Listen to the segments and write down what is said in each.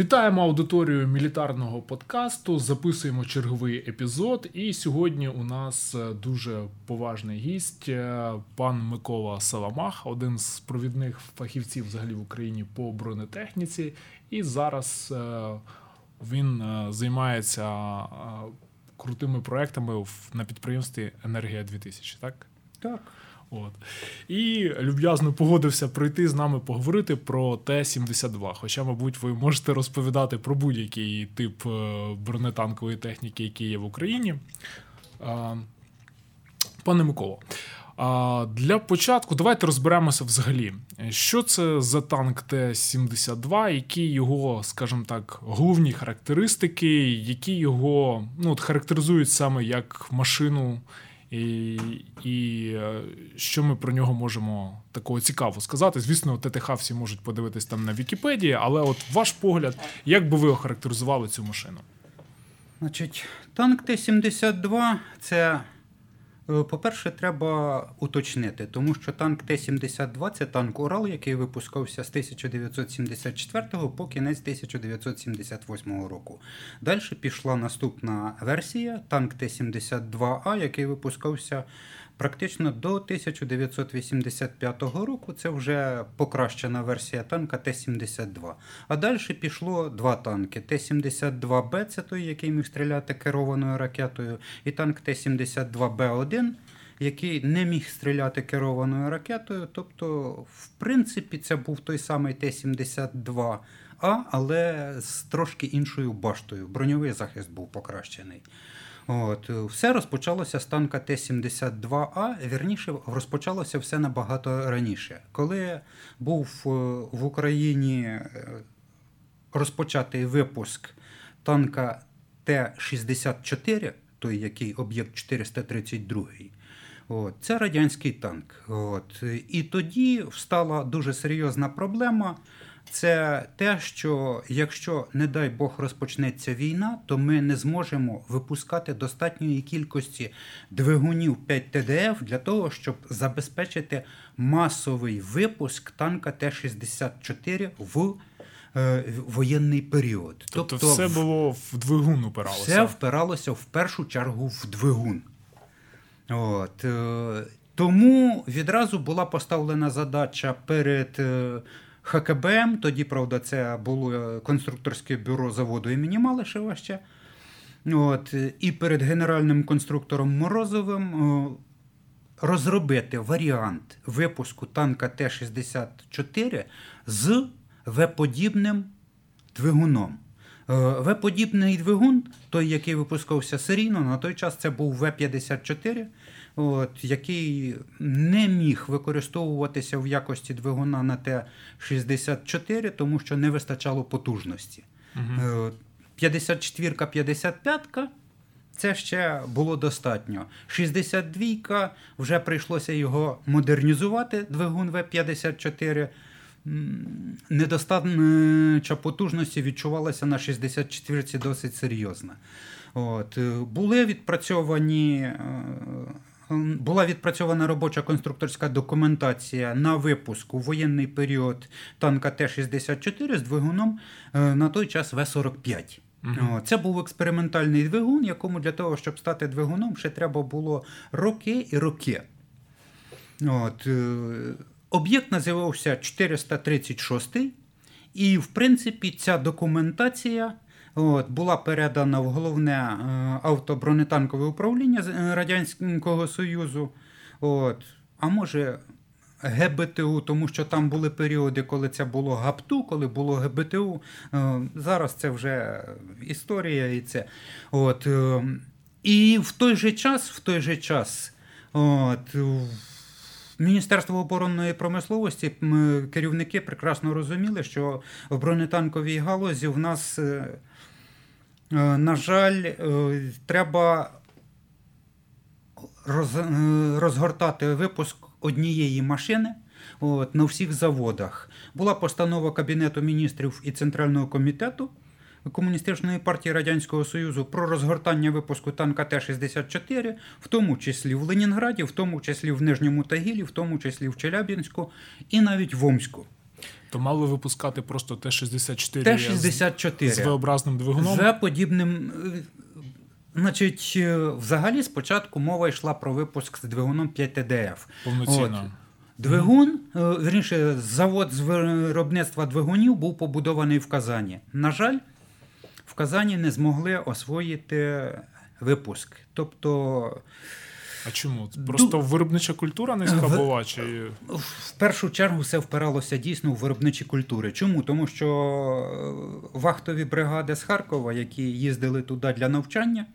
Вітаємо аудиторію мілітарного подкасту. Записуємо черговий епізод. І сьогодні у нас е, дуже поважний гість, е, пан Микола Саламах, один з провідних фахівців взагалі в Україні по бронетехніці. І зараз е, він займається крутими проектами на підприємстві Енергія 2000 Так, так. От. І люб'язно погодився прийти з нами поговорити про Т-72. Хоча, мабуть, ви можете розповідати про будь-який тип е, бронетанкової техніки, який є в Україні. Пане Миколо, для початку давайте розберемося взагалі, що це за танк Т-72, які його, скажімо так, головні характеристики, які його ну, от характеризують саме як машину і і е, що ми про нього можемо такого цікаво сказати? Звісно, ТТХ всі можуть подивитись там на Вікіпедії, але от ваш погляд, як би ви охарактеризували цю машину? Значить, танк Т-72 це по-перше, треба уточнити, тому що танк Т-72 це танк Урал, який випускався з 1974 по кінець 1978 року. Далі пішла наступна версія танк Т-72А, який випускався Практично до 1985 року це вже покращена версія танка Т-72. А далі пішло два танки: Т-72Б, це той, який міг стріляти керованою ракетою, і танк Т-72Б1, який не міг стріляти керованою ракетою. Тобто, в принципі, це був той самий Т-72А, але з трошки іншою баштою. Броньовий захист був покращений. От, Все розпочалося з танка Т-72А, вірніше, розпочалося все набагато раніше. Коли був е, в Україні е, розпочатий випуск танка Т-64, той який об'єкт 432 От, Це радянський танк. От, І тоді встала дуже серйозна проблема це те, що якщо, не дай Бог, розпочнеться війна, то ми не зможемо випускати достатньої кількості двигунів 5 ТДФ для того, щоб забезпечити масовий випуск танка Т-64 в е, Воєнний період. Тобто, тобто все було в двигун упиралося? Все впиралося в першу чергу в двигун. От. Е, тому відразу була поставлена задача перед е, ХКБМ, тоді, правда, це було конструкторське бюро заводу імені Малишева ще. От, І перед генеральним конструктором Морозовим розробити варіант випуску танка Т-64 з В-подібним двигуном. В-подібний двигун, той, який випускався серійно, на той час це був В-54 от, який не міг використовуватися в якості двигуна на Т-64, тому що не вистачало потужності. Угу. 54-55-ка, це ще було достатньо. 62-ка вже прийшлося його модернізувати, двигун В-54. Недостатньа потужності відчувалася на 64-ці досить серйозно. От. Були відпрацьовані е, була відпрацьована робоча конструкторська документація на випуск у воєнний період танка Т-64 з двигуном е, на той час В-45. Угу. Це був експериментальний двигун, якому для того, щоб стати двигуном, ще треба було роки і роки. От. Е, об'єкт називався 436, і, в принципі, ця документація От, Була передана в головне е, автобронетанкове управління е, Радянського Союзу. От. А може, ГБТУ, тому що там були періоди, коли це було ГАПТУ, коли було ГБТУ. Е, зараз це вже історія і це. От. І в той же час, в той же час, от, Міністерство оборонної промисловості керівники прекрасно розуміли, що в бронетанковій галузі в нас на жаль, е, треба е, розгортати випуск однієї машини от, на всіх заводах. Була постанова Кабінету міністрів і Центрального комітету Комуністичної партії Радянського Союзу про розгортання випуску танка Т-64, в тому числі в Ленінграді, в тому числі в Нижньому Тагілі, в тому числі в Челябінську і навіть в Омську. То мали випускати просто Т-64 Т-64 з V-образним двигуном? З подібним. е, Значить, е, взагалі спочатку мова йшла про випуск з двигуном 5 ТДФ. Повноцінно. Двигун, е, вірніше, завод з виробництва двигунів був побудований в Казані. На жаль, в Казані не змогли освоїти випуск. Тобто, А чому? Просто виробнича культура низька В- була? Чи... в першу чергу все впиралося дійсно в виробничі культури. Чому? Тому що е, вахтові бригади з Харкова, які їздили туди для навчання,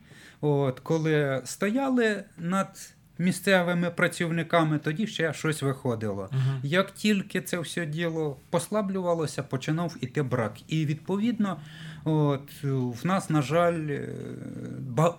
от, коли стояли над місцевими працівниками, тоді ще щось виходило. Мгм. Як тільки це все діло послаблювалося, починав іти брак. І відповідно, от, в нас, на жаль, е,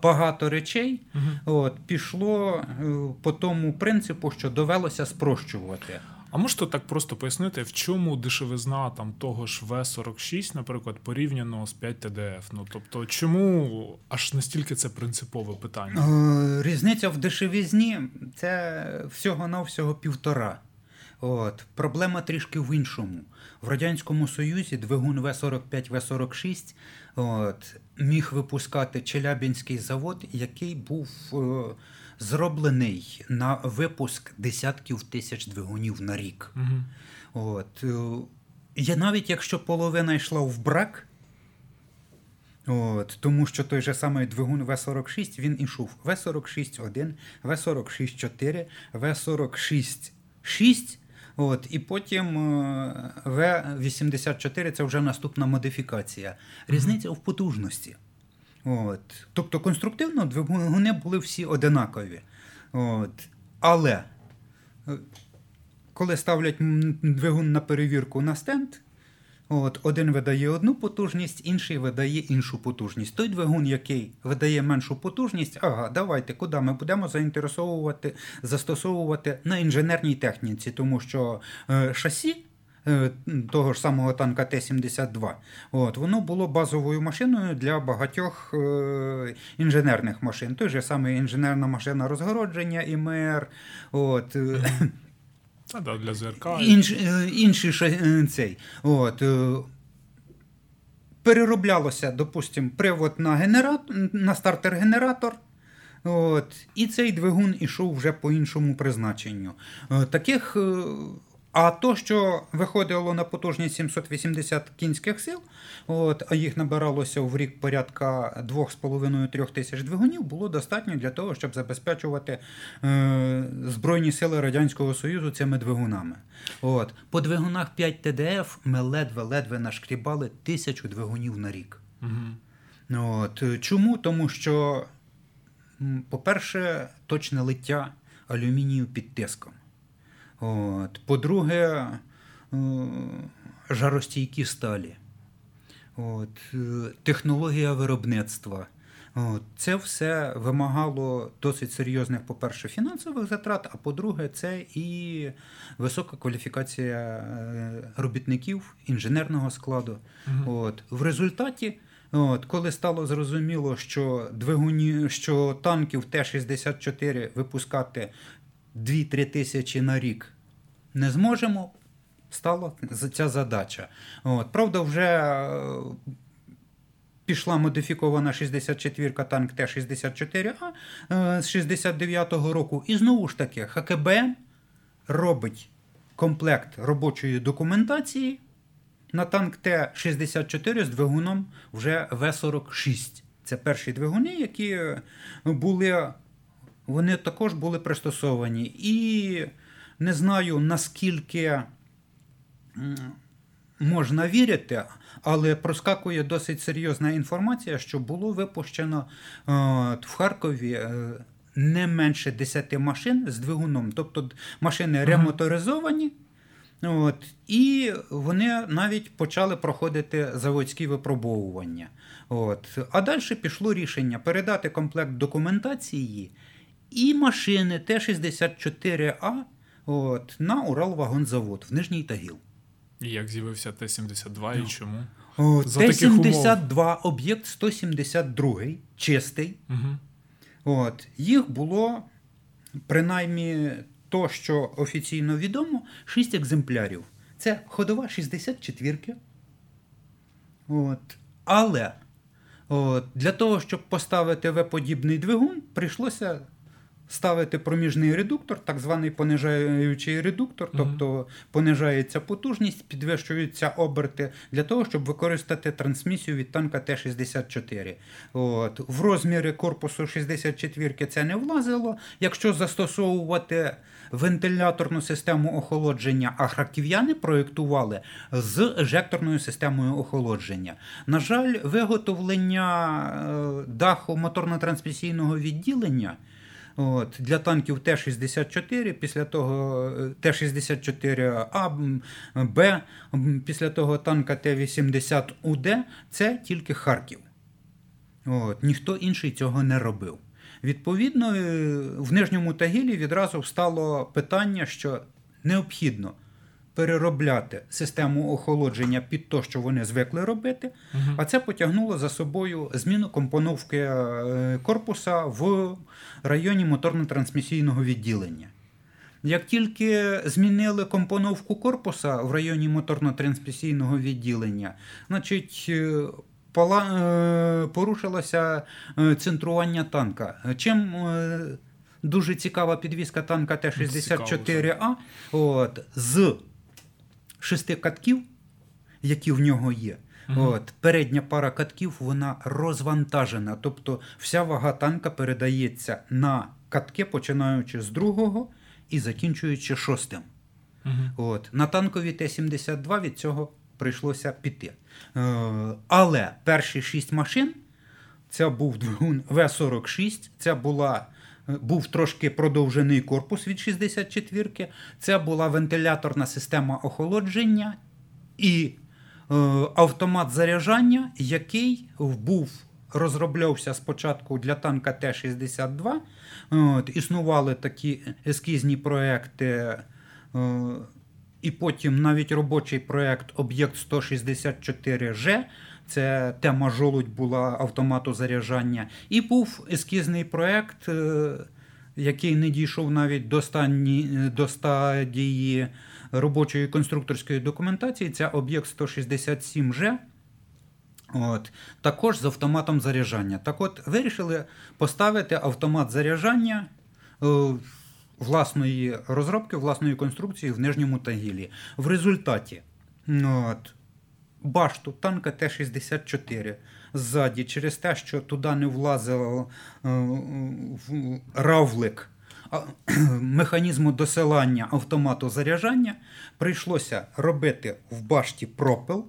багато речей Мгм. от, пішло е, по тому принципу, що довелося спрощувати. А можете так просто пояснити, в чому дешевизна там того ж В-46, наприклад, порівняно з 5ТДФ? Ну тобто, чому аж настільки це принципове питання? Е, Різниця в дешевизні це всього-навсього півтора. От. Проблема трішки в іншому. В Радянському Союзі двигун В-45, В-46 от, міг випускати Челябінський завод, який був е, зроблений на випуск десятків тисяч двигунів на рік. Мгм. От. е, навіть якщо половина йшла в брак, от, тому що той же самий двигун В-46 він ішов В-46-1, В-46-4, В-46-6. От, і потім е, В-84 це вже наступна модифікація. Різниця в потужності. От. Тобто конструктивно двигуни були всі одинакові. От. Але е, коли ставлять двигун на перевірку на стенд, от, один видає одну потужність, інший видає іншу потужність. Той двигун, який видає меншу потужність, ага, давайте, куди ми будемо заінтересовувати, застосовувати на інженерній техніці, тому що е, шасі. е, Того ж самого танка Т-72, от воно було базовою машиною для багатьох е, інженерних машин. Той же самий інженерна машина розгородження ІМР, от, е, да, для ЗРК. Інш, е, інший е, цей. От, е, перероблялося, допустимо, привод на, генератор, на стартер-генератор. От, і цей двигун ішов вже по іншому призначенню. Таких, а то, що виходило на потужність 780 кінських сил, от, а їх набиралося в рік порядка 2,5-3 тисяч двигунів, було достатньо для того, щоб забезпечувати е, Збройні сили Радянського Союзу цими двигунами. От. По двигунах 5 ТДФ ми ледве-ледве нашкрібали тисячу двигунів на рік. Мгм. От. Чому? Тому що, по-перше, точне лиття алюмінію під тиском. От. По-друге, е, жаростійкі сталі. От. е, Технологія виробництва. От. Це все вимагало досить серйозних, по-перше, фінансових затрат, а по-друге, це і висока кваліфікація е, робітників інженерного складу. Мгм. От. В результаті, от, коли стало зрозуміло, що двигуні, що танків Т-64 випускати 2-3 тисячі на рік не зможемо, стала ця задача. От. Правда, вже е, пішла модифікована 64-ка танк Т-64А е, з 69-го року. І знову ж таки, ХКБМ робить комплект робочої документації на танк Т-64 з двигуном вже В-46. Це перші двигуни, які були, вони також були пристосовані. І не знаю, наскільки можна вірити, але проскакує досить серйозна інформація, що було випущено е, в Харкові. е, Не менше 10 машин з двигуном, тобто машини ремоторизовані, От, і вони навіть почали проходити заводські випробовування. От. А далі пішло рішення передати комплект документації і машини Т-64А от, на Уралвагонзавод в Нижній Тагіл. І як з'явився Т-72 і чому? О, За таких. Т-72, об'єкт 172, чистий. Угу. От, їх було принаймні то, що офіційно відомо, 6 екземплярів. Це ходова 64. От. Але от, для того, щоб поставити В-подібний двигун, прийшлося ставити проміжний редуктор, так званий понижаючий редуктор, тобто понижається потужність, підвищуються оберти для того, щоб використати трансмісію від танка Т-64. От. В розміри корпусу 64 це не влазило. Якщо застосовувати вентиляторну систему охолодження, а харків'яни проєктували з ежекторною системою охолодження. На жаль, виготовлення е, даху моторно-трансмісійного відділення. От, для танків Т-64, після того е, Т-64А, Б, після того танка Т-80УД, це тільки Харків. От, ніхто інший цього не робив. Відповідно, е, в Нижньому Тагілі відразу встало питання, що необхідно переробляти систему охолодження під те, що вони звикли робити, Мгм. а це потягнуло за собою зміну компоновки е, корпуса в районі моторно-трансмісійного відділення. Як тільки змінили компоновку корпуса в районі моторно-трансмісійного відділення, значить. е, е, Порушилося центрування танка. Чим дуже цікава підвізка танка Т-64А, от, з шести катків, які в нього є. Мгм. От, передня пара катків вона розвантажена. Тобто вся вага танка передається на катки, починаючи з другого і закінчуючи шостим. Мгм. От. На танкові Т-72 від цього прийшлося піти. Е, але перші шість машин це був двигун В-46, це була. Був трошки продовжений корпус від 64-ки, це була вентиляторна система охолодження і е, автомат заряджання, який був розроблявся спочатку для танка Т-62. От, існували такі ескізні проекти. Е, і потім навіть робочий проєкт Об'єкт 164Ж. Це тема жолудь була автомату заряджання. І був ескізний проєкт, е, який не дійшов навіть до, стані, до стадії робочої конструкторської документації. Це об'єкт 167Ж. От, також з автоматом заряджання. Так от, вирішили поставити автомат заряджання е, власної розробки, власної конструкції в Нижньому Тагілі. В результаті от, башту танка Т-64 ззаді, через те, що туди не влазив е, равлик механізму досилання автомату заряджання, прийшлося робити в башті пропел.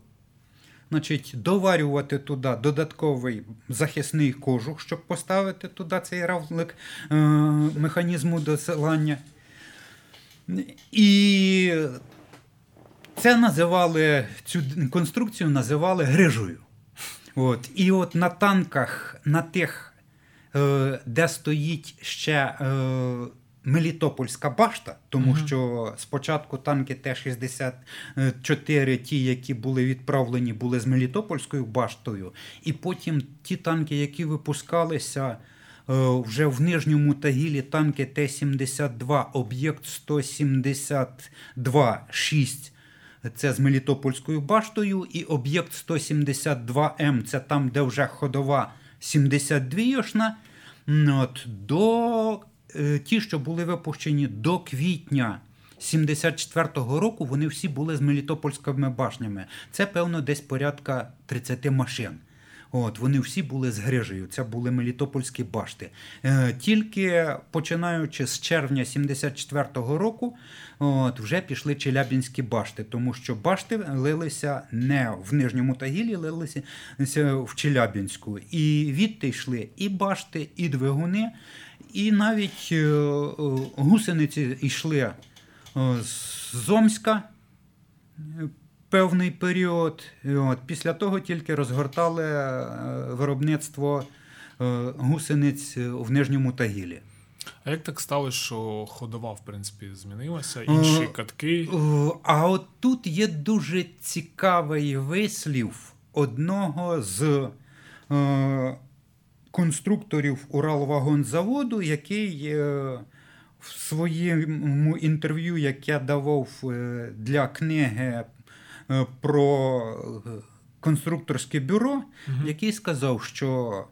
Значить, доварювати туди додатковий захисний кожух, щоб поставити туди цей равлик е, механізму досилання. І це називали цю конструкцію називали грижею. От. І от на танках, на тих, е, де стоїть ще е, Мелітопольська башта, тому Мгм. що спочатку танки Т-64, ті, які були відправлені, були з Мелітопольською баштою, і потім ті танки, які випускалися. е, Вже в нижньому Тагілі танки Т-72, об'єкт 172-6, це з Мелітопольською баштою, і об'єкт 172М, це там, де вже ходова 72-йошна. От, до, е, ті, що були випущені до квітня 74-го року, вони всі були з Мелітопольськими башнями. Це, певно, десь порядка 30 машин. От, вони всі були з грижею, це були Мелітопольські башти. Е, тільки починаючи з червня 74-го року, от, вже пішли Челябінські башти, тому що башти лилися не в Нижньому Тагілі, лилися в Челябінську. І відти йшли і башти, і двигуни, і навіть е, е, гусениці йшли е, з Зомська певний період. От, після того тільки розгортали е, виробництво е, гусениць в Нижньому Тагілі. А як так сталося, що ходова, в принципі, змінилася, інші Е, катки? Е, А от тут є дуже цікавий вислів одного з е, конструкторів Уралвагонзаводу, який е, в своєму інтерв'ю, яке я давав е, для книги е, про конструкторське бюро, угу. який сказав, що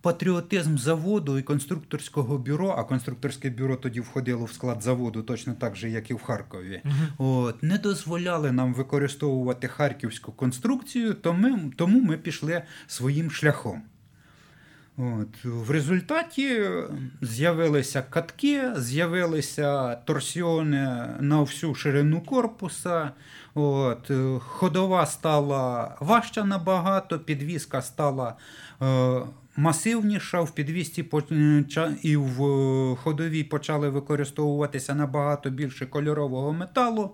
патріотизм заводу і конструкторського бюро, а конструкторське бюро тоді входило в склад заводу, точно так же, як і в Харкові, угу. от, не дозволяли нам використовувати харківську конструкцію, то ми, тому ми пішли своїм шляхом. От. В результаті з'явилися катки, з'явилися торсіони на всю ширину корпуса. От. Ходова стала важча набагато, підвізка стала е, масивніша, в підвісті і в ходовій почали використовуватися набагато більше кольорового металу.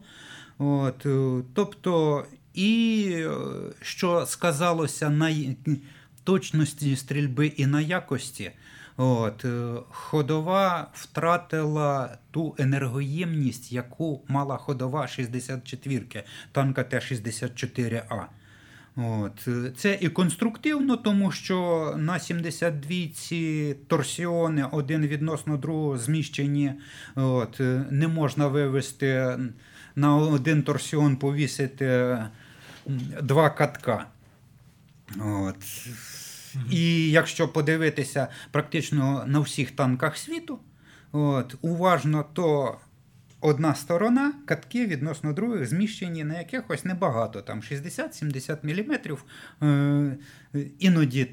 От. Тобто, і е, що сказалося на точності стрільби і на якості. От, е, Ходова втратила ту енергоємність, яку мала ходова 64-ки, танка Т-64А. От. Це і конструктивно, тому що на 72-ці торсіони один відносно другого зміщені. От. Не можна вивести на один торсіон повісити два катка. От. І якщо подивитися практично на всіх танках світу, от, уважно, то одна сторона катки відносно других зміщені на якихось небагато, там 60-70 мм, е, іноді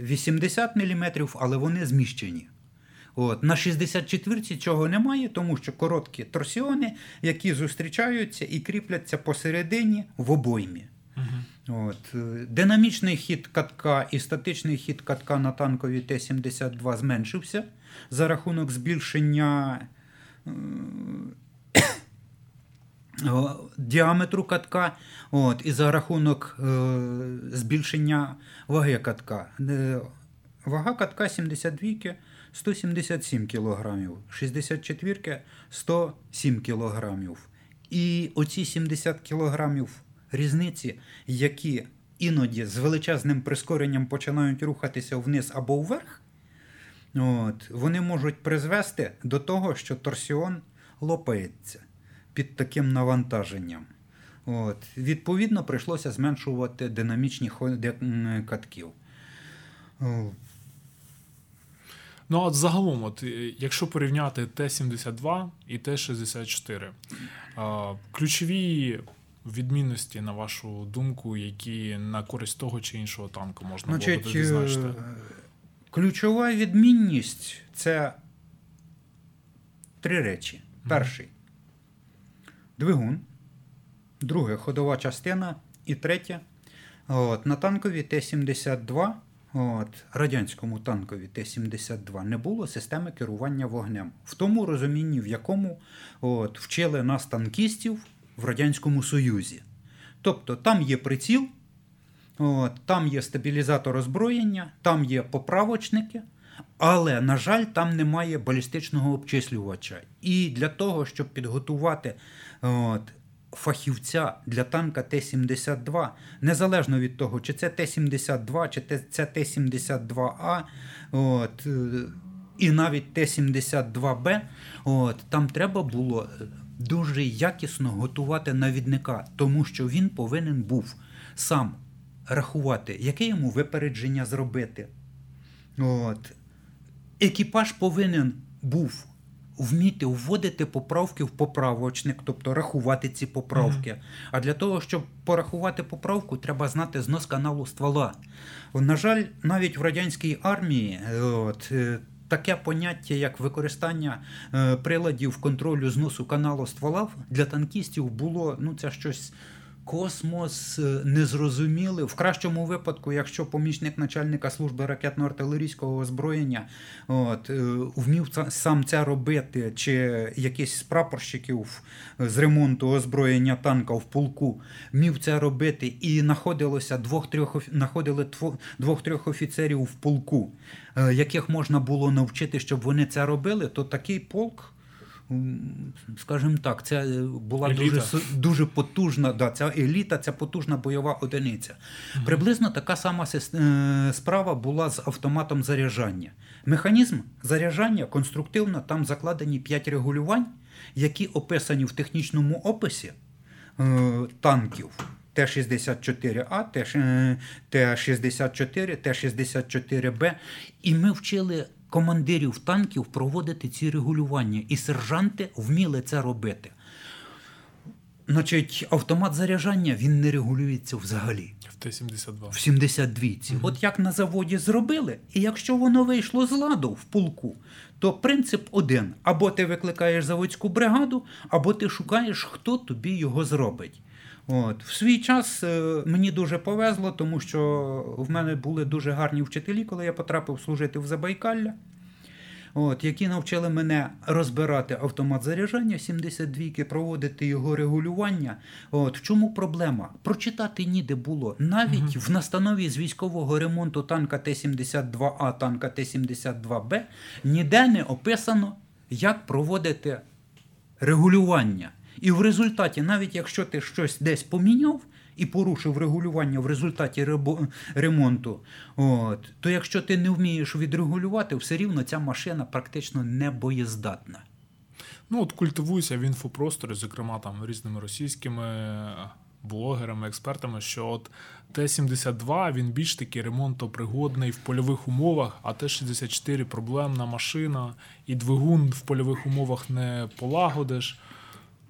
80 е, мм, але вони зміщені. От. На 64-ці цього немає, тому що короткі торсіони, які зустрічаються і кріпляться посередині в обоймі. Угу. От. Динамічний хід катка і статичний хід катка на танкові Т-72 зменшився за рахунок збільшення е, діаметру катка от, і за рахунок е, збільшення ваги катка. Е, вага катка 72 177 кг, 64 107 кг. І оці 70 кг різниці, які іноді з величезним прискоренням починають рухатися вниз або вверх, от, вони можуть призвести до того, що торсіон лопається під таким навантаженням. От. Відповідно, прийшлося зменшувати динамічні ходи катків. Ну, от загалом, от, якщо порівняти Т-72 і Т-64, ключові відмінності, на вашу думку, які на користь того чи іншого танку можна Значить, було відзначити? Е, ключова відмінність це три речі. Перший двигун, друге ходова частина і третє. От, На танкові Т-72, от, радянському танкові Т-72 не було системи керування вогнем. В тому розумінні, в якому от, вчили нас танкістів в Радянському Союзі. Тобто там є приціл, от, там є стабілізатор озброєння, там є поправочники, але, на жаль, там немає балістичного обчислювача. І для того, щоб підготувати от, фахівця для танка Т-72, незалежно від того, чи це Т-72, чи це Т-72А, от, і навіть Т-72Б, от, там треба було дуже якісно готувати навідника, тому що він повинен був сам рахувати, яке йому випередження зробити. От. Екіпаж повинен був вміти вводити поправки в поправочник, тобто рахувати ці поправки. Mm-hmm. А для того, щоб порахувати поправку, треба знати знос каналу ствола. На жаль, навіть в радянській армії от, е, таке поняття, як використання е, приладів контролю зносу каналу ствола для танкістів було ну це щось. Космос е, незрозумілий. В кращому випадку, якщо помічник начальника служби ракетно-артилерійського озброєння от, е, вмів сам це робити, чи якийсь з прапорщиків з ремонту озброєння танка в полку вмів це робити, і знаходилося двох-трьох знаходили двох-трьох офіцерів в полку, е, яких можна було навчити, щоб вони це робили, то такий полк скажімо так, це була еліта. дуже дуже потужна. Да, Ця еліта, ця потужна бойова одиниця. Угу. Приблизно така сама е, справа була з автоматом заряджання. Механізм заряджання конструктивно там закладені 5 регулювань, які описані в технічному описі е, танків. Т-64А, Т-64, Т-64Б. І ми вчили командирів танків проводити ці регулювання, і сержанти вміли це робити. Значить, автомат заряджання він не регулюється взагалі. В Т-72. В 72-ці. Угу. От як на заводі зробили, і якщо воно вийшло з ладу в полку, то принцип один: або ти викликаєш заводську бригаду, або ти шукаєш, хто тобі його зробить. От. В свій час е, мені дуже повезло, тому що в мене були дуже гарні вчителі, коли я потрапив служити в Забайкалля, от, які навчили мене розбирати автомат заряджання 72-ки, проводити його регулювання. От. В чому проблема? Прочитати ніде було. Навіть угу. в настанові з військового ремонту танка Т-72А, танка Т-72Б ніде не описано, як проводити регулювання. І в результаті, навіть якщо ти щось десь поміняв і порушив регулювання в результаті ремонту, от, то якщо ти не вмієш відрегулювати, все рівно ця машина практично не боєздатна. Ну, от культивується в інфопросторі, зокрема там різними російськими блогерами, експертами, що от Т-72 він більш таки ремонтопригодний в польових умовах, а Т-64 проблемна машина, і двигун в польових умовах не полагодиш.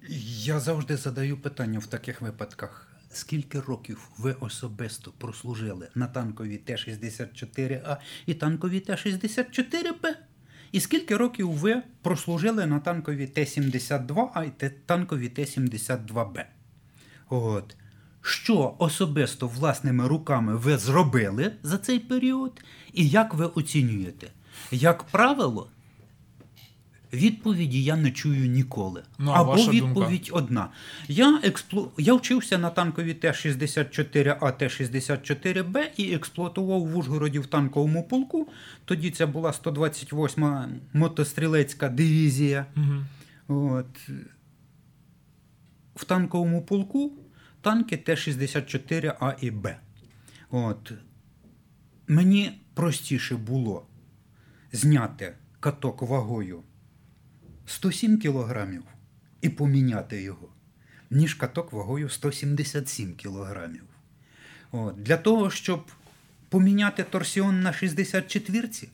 Я завжди задаю питання в таких випадках. Скільки років ви особисто прослужили на танковій Т-64А і танковій Т-64Б? І скільки років ви прослужили на танковій Т-72А і танковій Т-72Б? От. Що особисто власними руками ви зробили за цей період, і як ви оцінюєте? Як правило, Відповіді я не чую ніколи. Ну, Або ваша відповідь думка? одна. Я експлу... я вчився на танкові Т-64А, Т-64Б і експлуатував в Ужгороді в танковому полку. Тоді це була 128-ма мотострілецька дивізія. Угу. От. В танковому полку танки Т-64А і Б. От. Мені простіше було зняти каток вагою. 107 кілограмів і поміняти його, ніж каток вагою 177 кілограмів. От. Для того, щоб поміняти торсіон на 64-ці,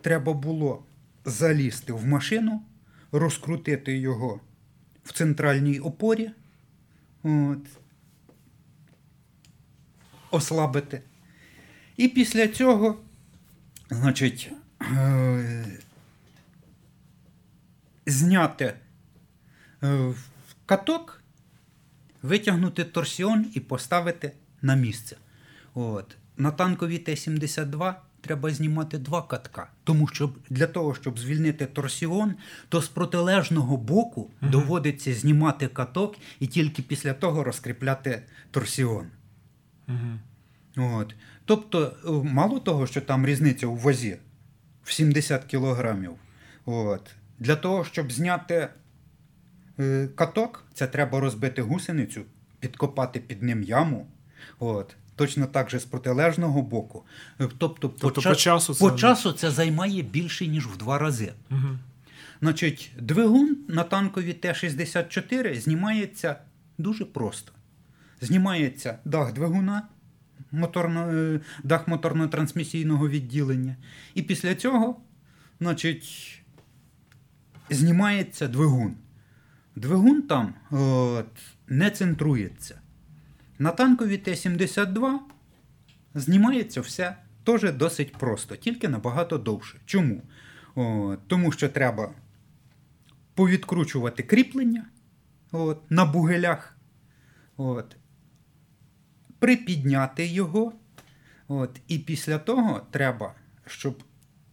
треба було залізти в машину, розкрутити його в центральній опорі, от, ослабити. І після цього, значить, е, зняти е, каток, витягнути торсіон і поставити на місце. От. На танковій Т-72 треба знімати два катка. Тому що для того, щоб звільнити торсіон, то з протилежного боку угу. доводиться знімати каток і тільки після того розкріпляти торсіон. Угу. От. Тобто, е, мало того, що там різниця у вазі в 70 кілограмів. От. Для того, щоб зняти е, каток, це треба розбити гусеницю, підкопати під ним яму. От. Точно так же з протилежного боку. Тобто, тобто по, по, часу це... по часу це займає більше, ніж в два рази. Угу. Значить, Двигун на танкові Т-64 знімається дуже просто. Знімається дах двигуна, моторно, е, дах моторно-трансмісійного відділення. І після цього, значить, знімається двигун. Двигун там от, не центрується. На танкові Т-72 знімається все теж досить просто, тільки набагато довше. Чому? От, Тому що треба повідкручувати кріплення от, на бугелях, от, припідняти його. От, І після того треба, щоб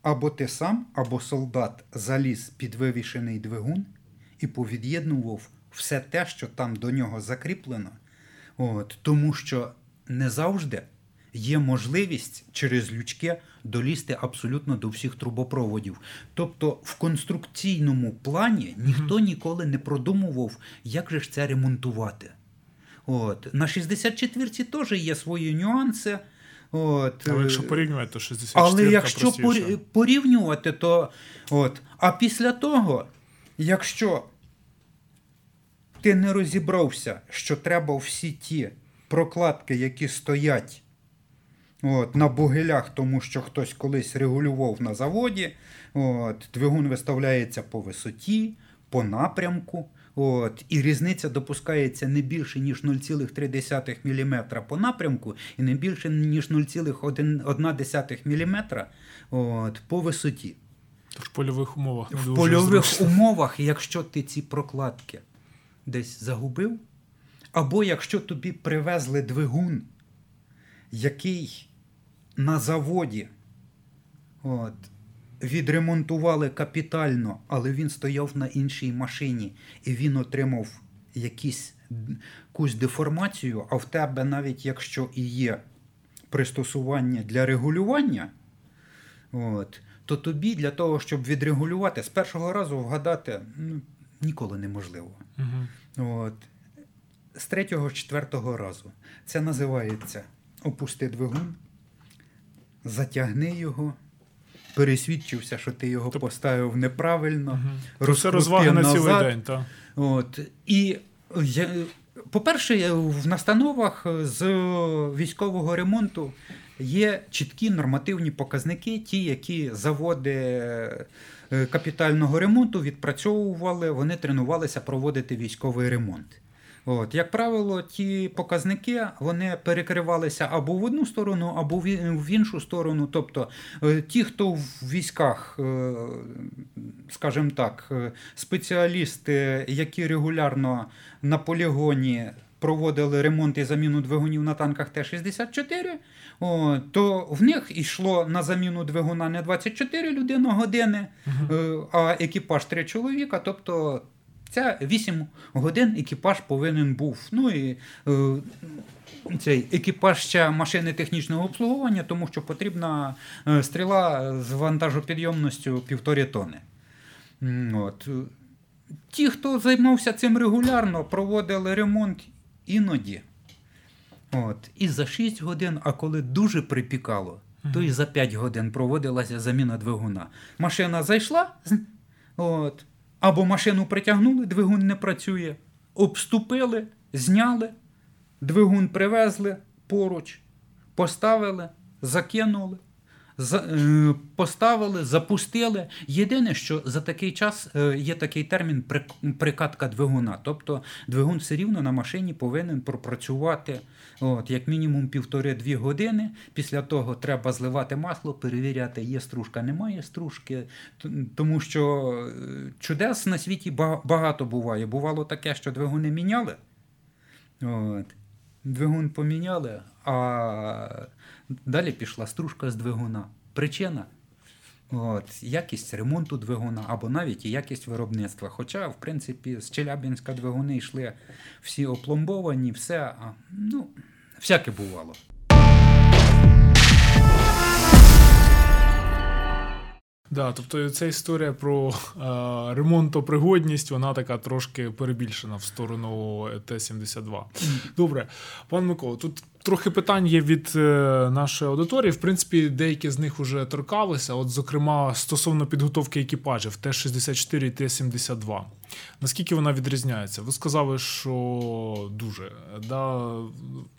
або ти сам, або солдат заліз під вивішений двигун і повід'єднував все те, що там до нього закріплено. От, Тому що не завжди є можливість через лючки долізти абсолютно до всіх трубопроводів. Тобто в конструкційному плані ніхто ніколи не продумував, як же ж це ремонтувати. От. На 64-ці теж є свої нюанси. От. Але якщо е, порівнювати, то 64 але якщо простіше. порівнювати, то от. А після того, якщо ти не розібрався, що треба всі ті прокладки, які стоять от, на бугелях, тому що хтось колись регулював на заводі, от, двигун виставляється по висоті, по напрямку. От, і різниця допускається не більше, ніж 0,3 мм по напрямку, і не більше, ніж 0,1 мм от, по висоті. Тож в польових умовах В дуже польових зручно. умовах, якщо ти ці прокладки десь загубив, або якщо тобі привезли двигун, який на заводі от, відремонтували капітально, але він стояв на іншій машині, і він отримав якісь, якусь деформацію, а в тебе навіть якщо і є пристосування для регулювання, От. То тобі для того, щоб відрегулювати, з першого разу вгадати ну, ніколи неможливо. Мгм. От. З третього, четвертого разу. Це називається опусти двигун, затягни його, пересвідчився, що ти його Тоб- поставив неправильно. Мгм. Це розкрутив розваги на цілий день, так. От. І я, по-перше, в настановах з військового ремонту є чіткі нормативні показники, ті, які заводи е, капітального ремонту відпрацьовували, вони тренувалися проводити військовий ремонт. От, як правило, ті показники вони перекривалися або в одну сторону, або в іншу сторону. Тобто е, ті, хто в військах, е, скажімо так, е, спеціалісти, які регулярно на полігоні проводили ремонт і заміну двигунів на танках Т-64, о, то в них йшло на заміну двигуна не 24 людини години, е, а екіпаж 3 чоловіка. Тобто це 8 годин екіпаж повинен був. Ну і е, цей екіпаж ще машини технічного обслуговування, тому що потрібна е, стріла з вантажопідйомністю півтори тони. От. Ті, хто займався цим регулярно, проводили ремонт іноді. От. І за 6 годин, а коли дуже припікало, то і за 5 годин проводилася заміна двигуна. Машина зайшла, от, або машину притягнули, двигун не працює. Обступили, зняли, двигун привезли поруч, поставили, закинули. Е, поставили, запустили. Єдине, що за такий час е, є такий термін прикатка двигуна. Тобто двигун все рівно на машині повинен пропрацювати от, як мінімум півтори-дві години. Після того треба зливати масло, перевіряти, є стружка, немає стружки. Тому що е, чудес на світі багато буває. Бувало таке, що двигуни міняли. От. Двигун поміняли, а далі пішла стружка з двигуна. Причина от, якість ремонту двигуна або навіть і якість виробництва. Хоча, в принципі, з Челябинська двигуни йшли всі опломбовані, все, ну, всяке бувало. Да, тобто ця історія про е, ремонтопригодність, вона така трошки перебільшена в сторону Т-72. Добре, пан Микола, тут трохи питань є від е, нашої аудиторії. В принципі, деякі з них вже торкалися. От, зокрема, стосовно підготовки екіпажів Т-64 і Т-72. Наскільки вона відрізняється? Ви сказали, що дуже да,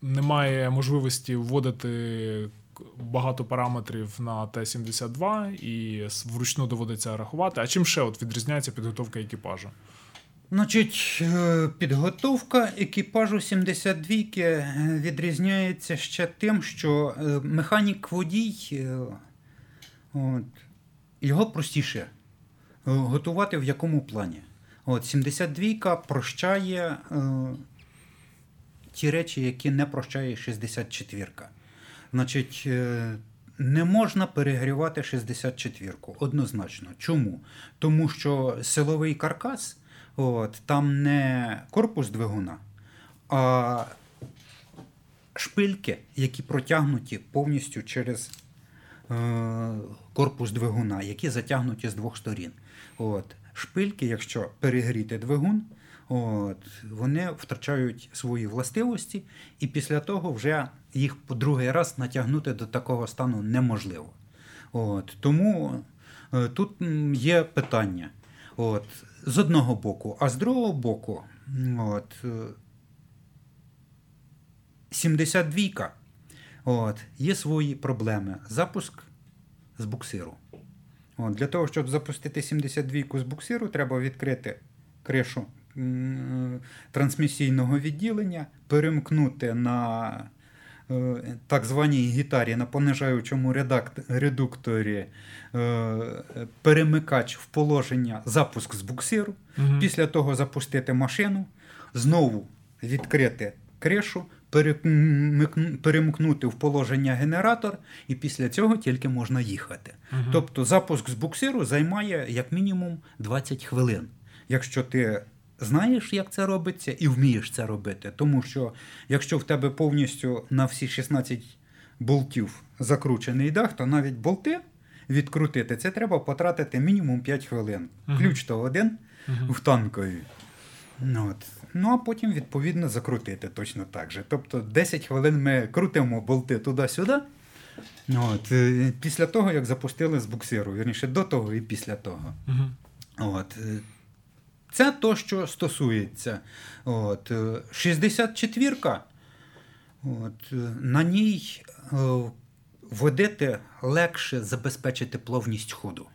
немає можливості вводити багато параметрів на Т-72 і вручну доводиться рахувати. А чим ще от відрізняється підготовка екіпажу? Значить, е, підготовка екіпажу 72 е, відрізняється ще тим, що е, механік водій от, його простіше готувати в якому плані. От, 72 прощає е, ті речі, які не прощає 64. Значить, е, не можна перегрівати 64-ку однозначно. Чому? Тому що силовий каркас от, там не корпус двигуна, а шпильки, які протягнуті повністю через е, корпус двигуна, які затягнуті з двох сторін. От. Шпильки, якщо перегріти двигун, от, вони втрачають свої властивості, і після того вже їх по другий раз натягнути до такого стану неможливо. От, Тому е, тут є питання. От, З одного боку, а з другого боку, от, 72-ка от, є свої проблеми. Запуск з буксиру. От, Для того, щоб запустити 72-ку з буксиру, треба відкрити кришу трансмісійного відділення, перемкнути на е, так званій гітарі на понижаючому редукторі е, перемикач в положення запуск з буксиру, угу. після того запустити машину, знову відкрити кришу, перемкнути в положення генератор, і після цього тільки можна їхати. Угу. Тобто запуск з буксиру займає як мінімум 20 хвилин. Якщо ти знаєш, як це робиться, і вмієш це робити. Тому що якщо в тебе повністю на всі 16 болтів закручений дах, то навіть болти відкрутити це треба потратити мінімум 5 хвилин. Угу. Ключ то один угу. в танкові. Ну, от. Ну, а потім, відповідно, закрутити точно так же. Тобто 10 хвилин ми крутимо болти туди-сюди. От. Е, після того, як запустили з буксиру, вірніше, до того і після того. Угу. От. Е, це то, що стосується. От. 64-ка, е, от, на ній водити легше забезпечити плавність ходу.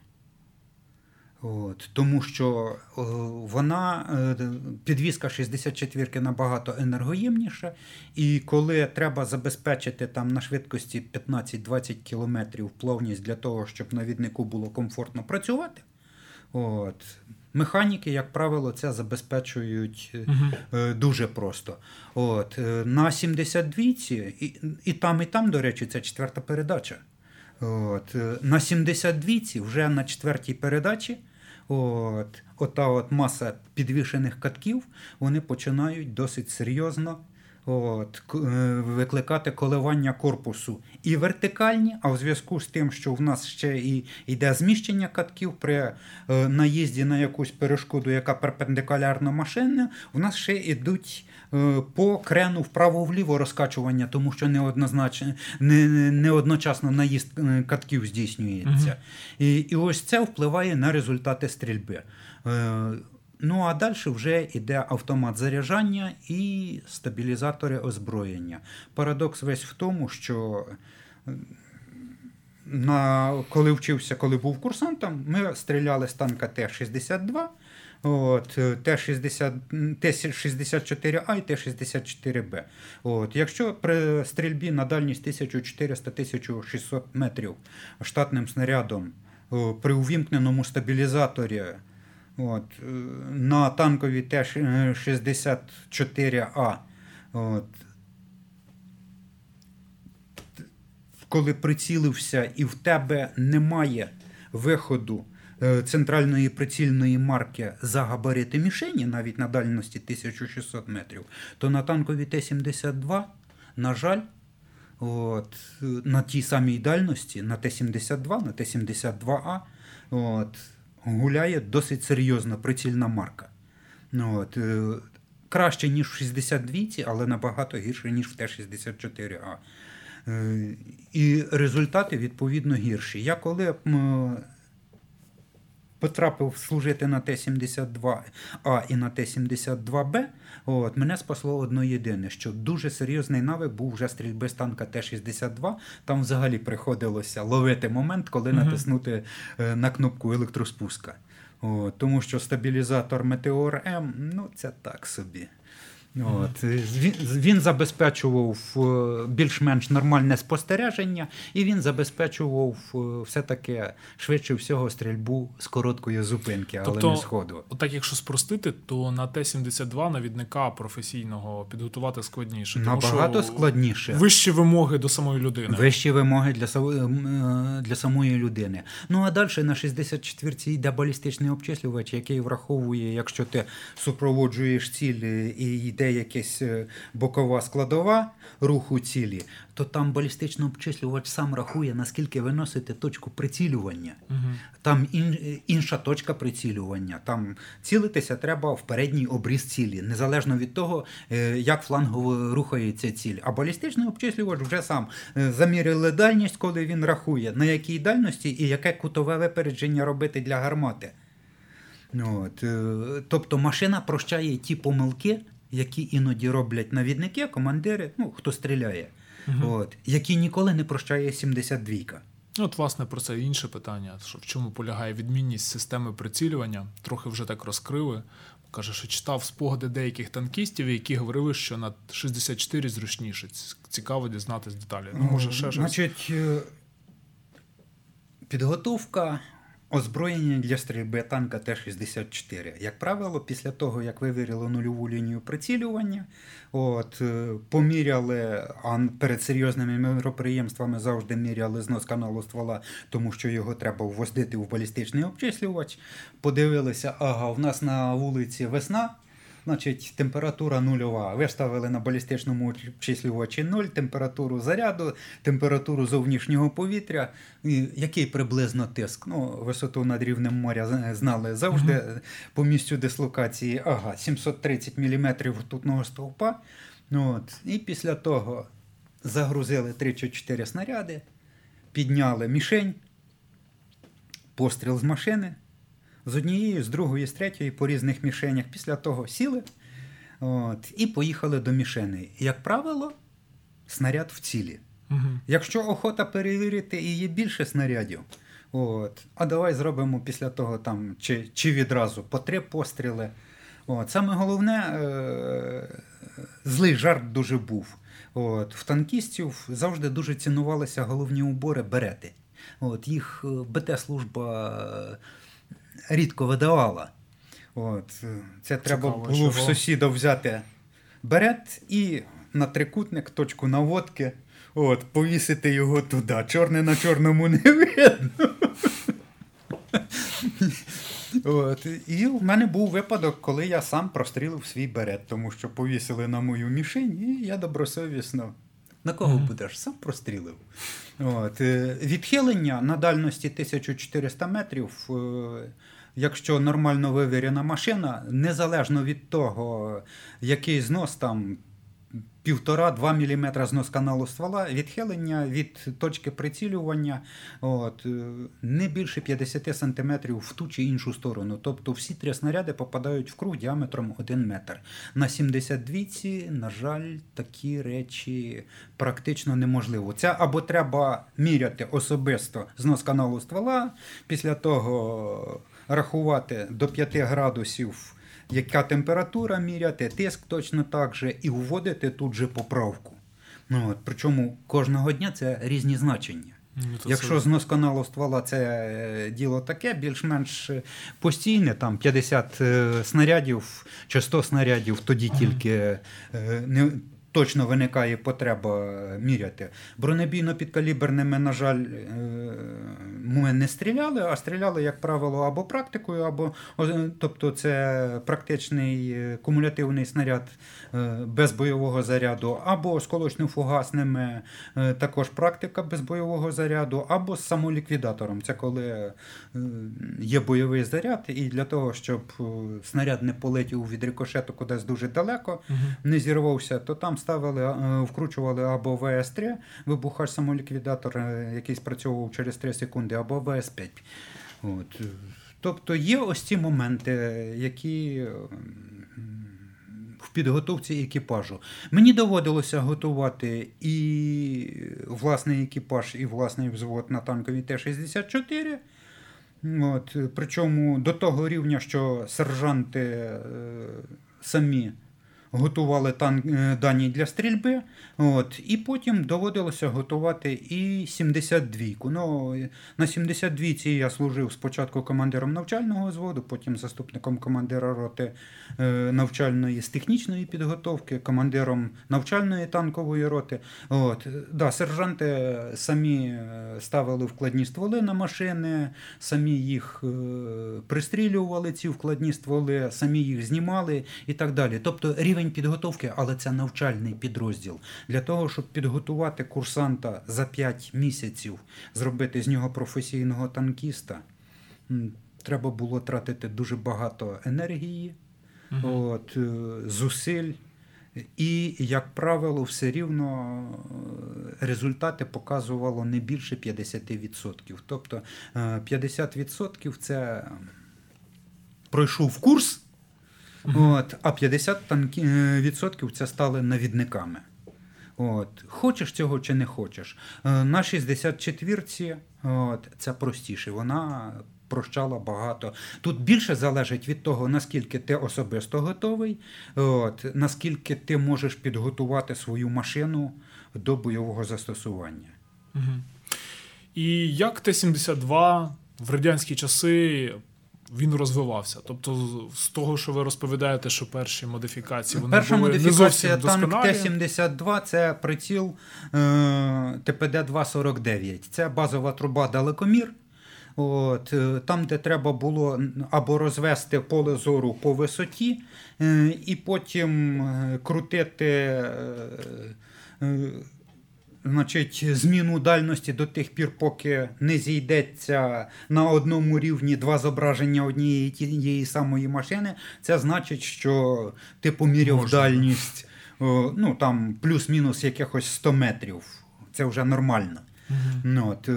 От, Тому що о, вона, е, підвізка 64 набагато енергоємніша, і коли треба забезпечити там на швидкості 15-20 км плавність для того, щоб навіднику було комфортно працювати, от, механіки, як правило, це забезпечують угу. дуже просто. От, е, На 72 і, і там, і там, до речі, це четверта передача. От, На 72 вже на четвертій передачі. От, Ота от маса підвішених катків вони починають досить серйозно от, е, викликати коливання корпусу і вертикальні, а в зв'язку з тим, що в нас ще і йде зміщення катків при е, наїзді на якусь перешкоду, яка перпендикулярна машина, у нас ще йдуть е, по крену вправо-вліво розкачування, тому що неоднозначно, не, не одночасно наїзд катків здійснюється. Угу. І, І ось це впливає на результати стрільби. Ну а далі вже йде автомат заряджання і стабілізатори озброєння. Парадокс весь в тому, що на, коли вчився, коли був курсантом, ми стріляли з танка Т-62, от, Т-64А і Т-64Б. От, Якщо при стрільбі на дальність 1400-1600 метрів штатним снарядом при увімкненому стабілізаторі От, е, На танковій Т-64А. От, Коли прицілився і в тебе немає виходу е, центральної прицільної марки за габарити мішені, навіть на дальності 1600 метрів, то на танковій Т-72, на жаль, от, на тій самій дальності, на Т-72, на Т-72А, от, гуляє досить серйозна прицільна марка. Ну, от, е, Краще, ніж в 62, але набагато гірше, ніж в Т-64А. Е, і результати, відповідно, гірші. Я коли потрапив служити на Т-72А і на Т-72Б, от, мене спасло одно єдине, що дуже серйозний навик був вже стрільби з танка Т-62. Там взагалі приходилося ловити момент, коли угу. натиснути е, на кнопку електроспуска. О, Тому що стабілізатор Метеор М ну це так собі. От. Він, забезпечував е, більш-менш нормальне спостереження, і він забезпечував е, все-таки швидше всього стрільбу з короткої зупинки, але тобто, не сходу. Так, якщо спростити, то на Т-72 навідника професійного підготувати складніше. Набагато тому що складніше. Вищі вимоги до самої людини. Вищі вимоги для е, для самої людини. Ну а далі на 64-й йде балістичний обчислювач, який враховує, якщо ти супроводжуєш ціль і йде якась е, бокова складова руху цілі, то там балістичний обчислювач сам рахує, наскільки виносити точку прицілювання. Угу. Там ін, інша точка прицілювання. Там цілитися треба в передній обріз цілі, незалежно від того, е, як флангово рухається ціль. А балістичний обчислювач вже сам е, заміряли дальність, коли він рахує, на якій дальності і яке кутове випередження робити для гармати. От, е, Тобто машина прощає ті помилки, які іноді роблять навідники, командири, ну, хто стріляє, Угу. от, які ніколи не прощає 72-ка. От, власне, про це інше питання: що в чому полягає відмінність системи прицілювання? Трохи вже так розкрили. Каже, що читав спогади деяких танкістів, які говорили, що на 64 зручніше. Цікаво дізнатись деталі. Ну, може, ще щось. Значить, е, підготовка озброєння для стрільби танка Т-64. Як правило, після того, як вивірили нульову лінію прицілювання, от, е, поміряли, а перед серйозними мероприємствами завжди міряли знос каналу ствола, тому що його треба ввоздити в балістичний обчислювач. Подивилися, ага, в нас на вулиці весна. Значить, температура нульова. Виставили на балістичному обчислювачі 0, температуру заряду, температуру зовнішнього повітря, і який приблизно тиск. Ну, висоту над рівнем моря знали завжди по місцю дислокації. Ага, 730 мм ртутного стовпа. Ну, от. І після того загрузили 3 чи 4 снаряди, підняли мішень, постріл з машини з однієї, з другої, з третьої по різних мішенях. Після того сіли от, і поїхали до мішени. Як правило, снаряд в цілі. Угу. Якщо охота перевірити і є більше снарядів, от, а давай зробимо після того там чи, чи відразу по три постріли. От, саме головне, е- злий жарт дуже був. От, в танкістів завжди дуже цінувалися головні убори берети. От, їх е, БТ-служба рідко видавала. От, е, це треба Цікаво, було в сусіда взяти берет і на трикутник, точку наводки, от, повісити його туди. Чорне на чорному не видно. От. І в мене був випадок, коли я сам прострілив свій берет, тому що повісили на мою мішень, і я добросовісно. На кого Мгм. будеш? Сам прострілив. От. е, Відхилення на дальності 1400 метрів. Якщо нормально вивірена машина, незалежно від того, який знос там півтора-два мм знос каналу ствола, відхилення від точки прицілювання от, е, не більше 50 см в ту чи іншу сторону. Тобто всі три снаряди попадають в круг діаметром 1 метр. На 72-ці, на жаль, такі речі практично неможливо. Це або треба міряти особисто знос каналу ствола, після того рахувати до 5 градусів яка температура міряти, тиск точно так же, і вводити тут же поправку. Ну, от, причому кожного дня це різні значення. Ну, Якщо знос каналу ствола це е, діло таке, більш-менш е, постійне, там 50 е, снарядів чи 100 снарядів, тоді тільки не. Точно виникає потреба е, міряти. Бронебійно-підкаліберними, на жаль, е, ми не стріляли, а стріляли, як правило, або практикою, або тобто це практичний е, кумулятивний снаряд без бойового заряду, або сколочно-фугасними, е, також практика без бойового заряду, або з самоліквідатором. Це коли є бойовий заряд, і для того, щоб снаряд не полетів від рикошету кудись дуже далеко, не зірвався, то там ставили, е, вкручували або ВС-3, вибухач самоліквідатор, е, який спрацьовував через 3 секунди, або ВС-5. От. Тобто є ось ці моменти, які в підготовці екіпажу. Мені доводилося готувати і власний екіпаж, і власний взвод на танковій Т-64. От, причому до того рівня, що сержанти е, самі готували тан, е, дані для стрільби, от, і потім доводилося готувати і 72-ку. Ну, на 72-ці я служив спочатку командиром навчального взводу, потім заступником командира роти е, навчальної з технічної підготовки, командиром навчальної танкової роти. От, да, сержанти самі е, ставили вкладні стволи на машини, самі їх пристрілювали, ці вкладні стволи, самі їх знімали і так далі. Тобто рівень рівень підготовки, але це навчальний підрозділ. Для того, щоб підготувати курсанта за 5 місяців, зробити з нього професійного танкіста, треба було тратити дуже багато енергії, угу. от, е, зусиль. І, як правило, все рівно е, результати показувало не більше 50%. Тобто 50% це пройшов курс, От, А 50% е, це стали навідниками. От. Хочеш цього чи не хочеш. Е, на 64-ці от, це простіше. Вона прощала багато. Тут більше залежить від того, наскільки ти особисто готовий, от, наскільки ти можеш підготувати свою машину до бойового застосування. Угу. І як Т-72 в радянські часи він розвивався. Тобто, з того, що ви розповідаєте, що перші модифікації вони Перша були модифікація не зовсім танк Т-72 це приціл е, ТПД-249. Це базова труба далекомір. От, е, Там, де треба було або розвести поле зору по висоті, е, і потім е, крутити. Значить, зміну дальності до тих пір, поки не зійдеться на одному рівні два зображення однієї тієї самої машини, це значить, що ти поміряв Можна. дальність ну, там плюс-мінус якихось 100 метрів. Це вже нормально. Угу. От, е,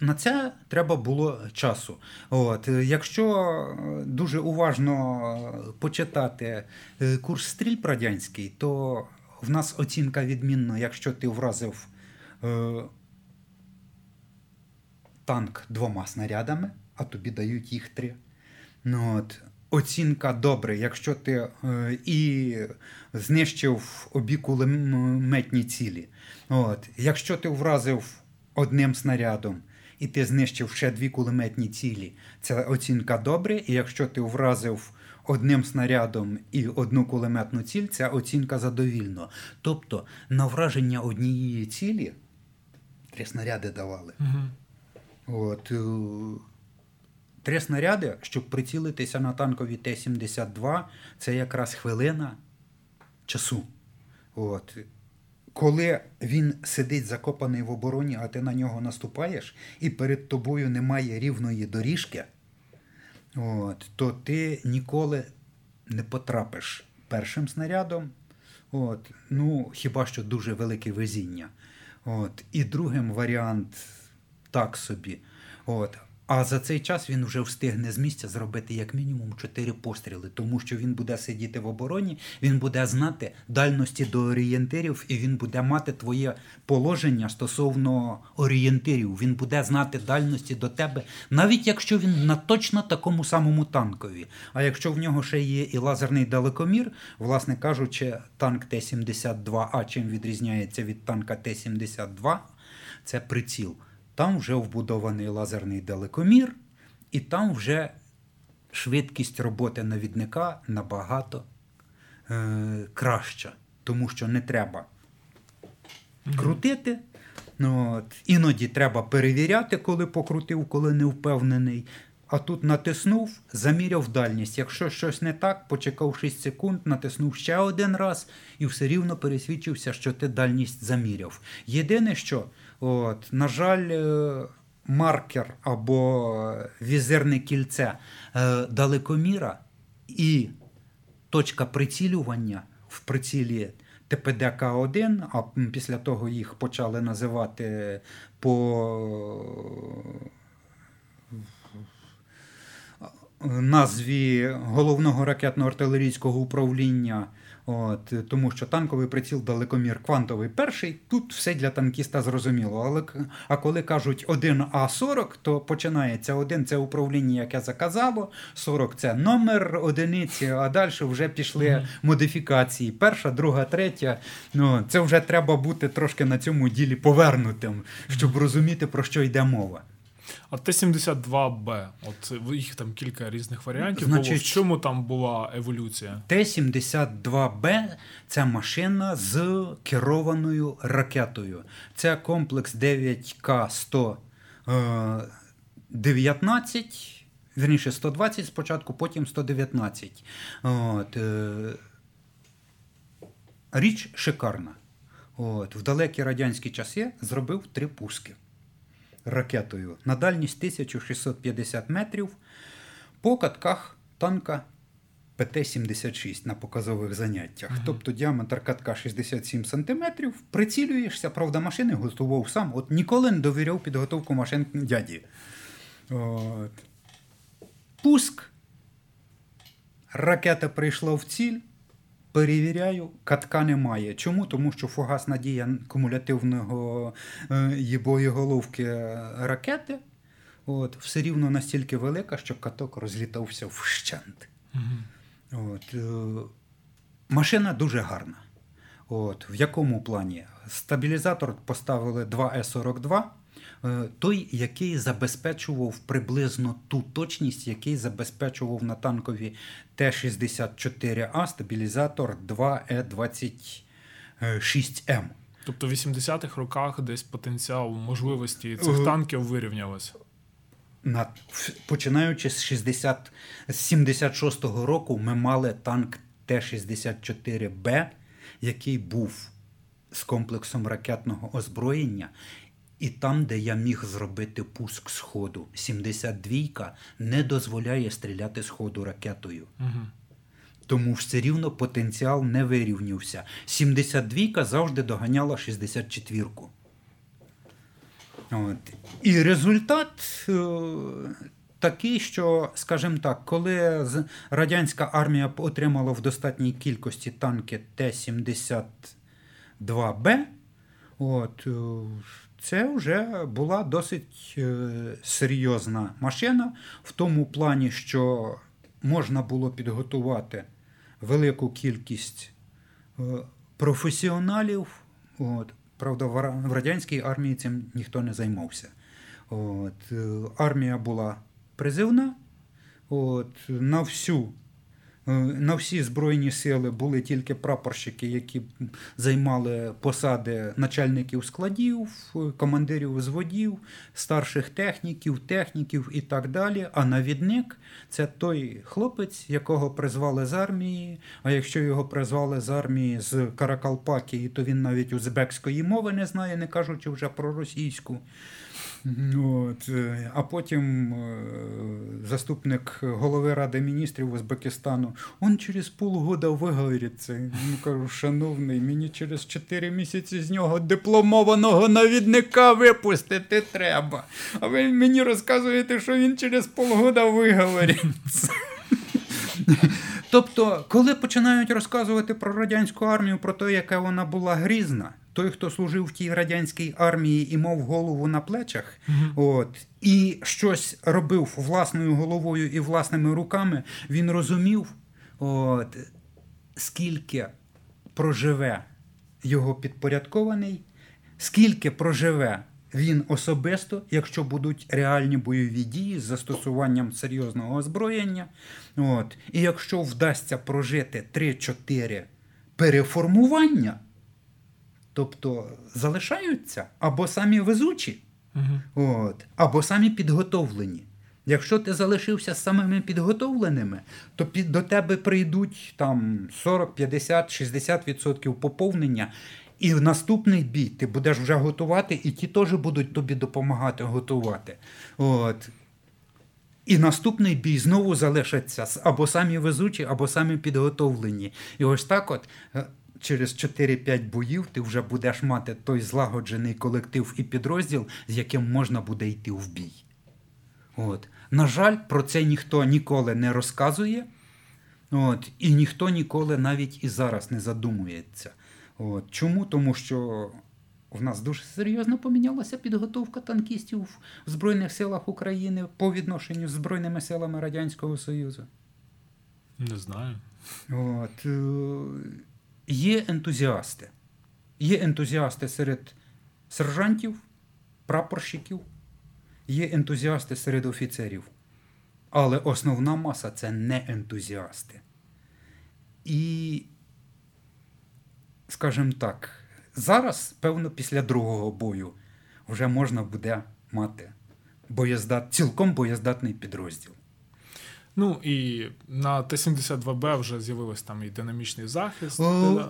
на це треба було часу. От, Якщо дуже уважно почитати е, курс стрільб радянський, то в нас оцінка відмінна, якщо ти вразив е, танк двома снарядами, а тобі дають їх три. Ну, от, Оцінка добре, якщо ти е, і знищив обі кулеметні цілі. От, Якщо ти вразив одним снарядом і ти знищив ще дві кулеметні цілі, це оцінка добре. І якщо ти вразив одним снарядом і одну кулеметну ціль це оцінка задовільно. Тобто на враження однієї цілі три снаряди давали. Угу. От, е, Три снаряди, щоб прицілитися на танкові Т-72, це якраз хвилина часу. От. Коли він сидить закопаний в обороні, а ти на нього наступаєш, і перед тобою немає рівної доріжки от, то ти ніколи не потрапиш першим снарядом. От, ну, Хіба що дуже велике везіння. От, І другим варіант так собі. От, а за цей час він вже встигне з місця зробити як мінімум чотири постріли, тому що він буде сидіти в обороні, він буде знати дальності до орієнтирів, і він буде мати твоє положення стосовно орієнтирів. Він буде знати дальності до тебе, навіть якщо він на точно такому самому танкові. А якщо в нього ще є і лазерний далекомір, власне кажучи, танк Т-72А чим відрізняється від танка Т-72, це приціл. Там вже вбудований лазерний далекомір, і там вже швидкість роботи навідника набагато е, краща, тому що не треба крутити. Ну, от. Іноді треба перевіряти, коли покрутив, коли не впевнений. А тут натиснув, заміряв дальність. Якщо щось не так, почекав 6 секунд, натиснув ще один раз і все рівно пересвідчився, що ти дальність заміряв. Єдине, що От, На жаль, е, маркер або візерне кільце е, далекоміра і точка прицілювання в прицілі ТПДК-1, а після того їх почали називати по назві головного ракетно-артилерійського управління. От, Тому що танковий приціл далекомір квантовий перший, тут все для танкіста зрозуміло. Але а коли кажуть 1А40, то починається один це управління, яке заказало, 40 це номер одиниці, а далі вже пішли mm-hmm. модифікації. Перша, друга, третя. Ну, Це вже треба бути трошки на цьому ділі повернутим, щоб розуміти, про що йде мова. А Т-72Б, от їх там кілька різних варіантів. Значить, було. В чому там була еволюція? Т-72Б це машина з керованою ракетою. Це комплекс 9К-119, вірніше 120 спочатку, потім 119. От, е, річ шикарна. От, В далекі радянські часи зробив три пуски ракетою на дальність 1650 метрів по катках танка ПТ-76 на показових заняттях. Угу. Тобто діаметр катка 67 см, прицілюєшся, правда, машини готував сам. От ніколи не довіряв підготовку машин дяді. От. Пуск. Ракета прийшла в ціль. Перевіряю, катка немає. Чому? Тому що фугасна дія кумулятивного е, боєголовки ракети от, все рівно настільки велика, що каток розлітався вщент. Угу. От, е, Машина дуже гарна. От, В якому плані? Стабілізатор поставили 2Е42. Е, той, який забезпечував приблизно ту точність, який забезпечував на танкові Т-64А стабілізатор 2Е26М. Тобто в 80-х роках десь потенціал можливості цих е, танків вирівнявся. На, Починаючи з 60, з 76-го року, ми мали танк Т-64Б, який був з комплексом ракетного озброєння, і там, де я міг зробити пуск з ходу, 72-ка не дозволяє стріляти з ходу ракетою. Угу. Тому все рівно потенціал не вирівнявся. 72-ка завжди доганяла 64-ку. От. І результат е, такий, що, скажімо так, коли радянська армія отримала в достатній кількості танки Т-72Б, от, е, це вже була досить е, серйозна машина в тому плані, що можна було підготувати велику кількість е, професіоналів. От. Правда, в радянській армії цим ніхто не займався. От. Е, армія була призивна. От, На всю на всі збройні сили були тільки прапорщики, які займали посади начальників складів, командирів зводів, старших техніків, техніків і так далі. А навідник це той хлопець, якого призвали з армії. А якщо його призвали з армії з Каракалпакії, то він навіть узбекської мови не знає, не кажучи вже про російську. От. Е, а потім е, заступник голови Ради міністрів Узбекистану, он через полгода виговориться. Ну кажу, шановний, мені через 4 місяці з нього дипломованого навідника випустити треба. А ви мені розказуєте, що він через полгода виговориться. Тобто, коли починають розказувати про радянську армію, про те, яка вона була грізна той, хто служив в тій радянській армії і мав голову на плечах, угу. от, і щось робив власною головою і власними руками, він розумів, от, скільки проживе його підпорядкований, скільки проживе. Він особисто, якщо будуть реальні бойові дії з застосуванням серйозного озброєння, от, і якщо вдасться прожити 3-4 переформування, Тобто залишаються або самі везучі, угу. от, або самі підготовлені. Якщо ти залишився з самими підготовленими, то під, до тебе прийдуть там 40, 50, 60% поповнення, і в наступний бій ти будеш вже готувати, і ті теж будуть тобі допомагати готувати. От. І наступний бій знову залишаться або самі везучі, або самі підготовлені. І ось так от е, через 4-5 боїв ти вже будеш мати той злагоджений колектив і підрозділ, з яким можна буде йти в бій. От. На жаль, про це ніхто ніколи не розказує. От. І ніхто ніколи навіть і зараз не задумується. От. Чому? Тому що в нас дуже серйозно помінялася підготовка танкістів в Збройних силах України по відношенню з Збройними силами Радянського Союзу. Не знаю. От. Є ентузіасти. Є ентузіасти серед сержантів, прапорщиків, є ентузіасти серед офіцерів. Але основна маса це не ентузіасти. І, скажімо так, зараз, певно, після другого бою вже можна буде мати боєздат, цілком боєздатний підрозділ. Ну і на Т-72Б вже з'явився там і динамічний захист. О,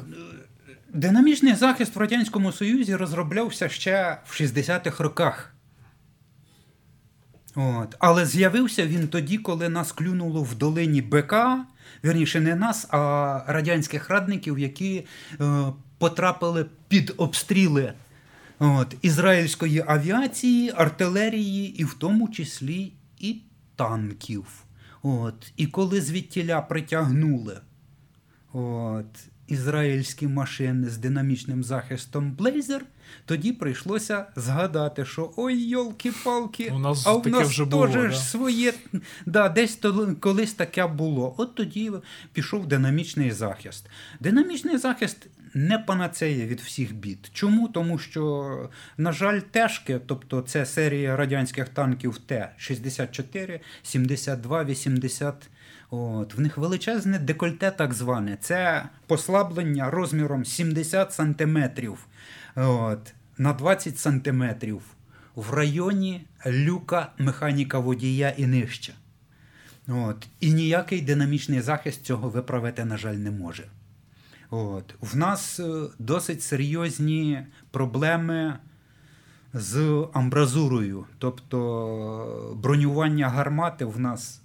Динамічний захист в Радянському Союзі розроблявся ще в 60-х роках. От. Але з'явився він тоді, коли нас клюнуло в долині БК, вірніше, не нас, а радянських радників, які е, потрапили під обстріли от, ізраїльської авіації, артилерії, і в тому числі і танків. От. І коли звідтіля притягнули от, ізраїльські машини з динамічним захистом Блейзер, тоді прийшлося згадати, що ой, йолки-палки, У нас а таке нас вже було, да? своє. Да, десь то, колись таке було. От тоді пішов динамічний захист. Динамічний захист не панацея від всіх бід. Чому? Тому що, на жаль, тежки, тобто це серія радянських танків Т-64, 72, 80. От, в них величезне декольте, так зване. Це послаблення розміром 70 сантиметрів на 20 сантиметрів в районі люка механіка водія і нижче. От. І ніякий динамічний захист цього виправити, на жаль, не може. От. В нас е, досить серйозні проблеми з амбразурою. Тобто е, бронювання гармати в нас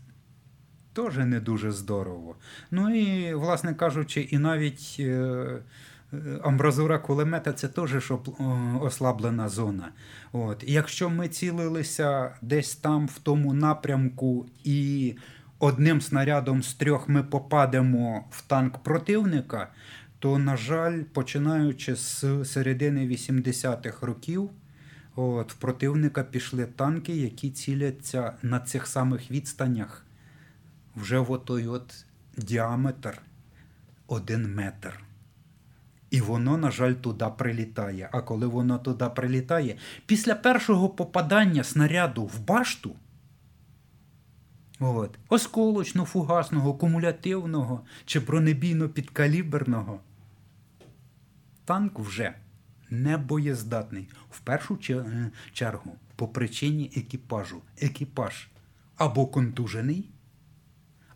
теж не дуже здорово. Ну і, власне кажучи, і навіть е, амбразура кулемета це теж ослаблена зона. От. І якщо ми цілилися десь там в тому напрямку і одним снарядом з трьох ми попадемо в танк противника, то, на жаль, починаючи з середини 80-х років, от, в противника пішли танки, які ціляться на цих самих відстанях вже в отой от діаметр один метр. І воно, на жаль, туди прилітає. А коли воно туди прилітає, після першого попадання снаряду в башту, от, осколочно-фугасного, кумулятивного чи бронебійно-підкаліберного, танк вже не боєздатний. В першу чергу по причині екіпажу. Екіпаж або контужений,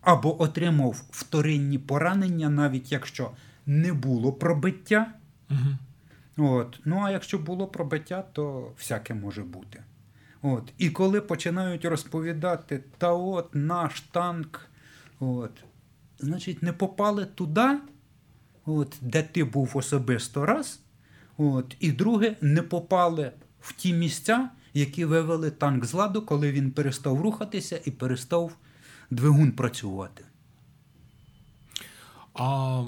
або отримав вторинні поранення, навіть якщо не було пробиття. Угу. От. Ну, а якщо було пробиття, то всяке може бути. От. І коли починають розповідати, та от наш танк, от, значить, не попали туди, от, де ти був особисто раз. От, і друге, не попали в ті місця, які вивели танк з ладу, коли він перестав рухатися і перестав двигун працювати. А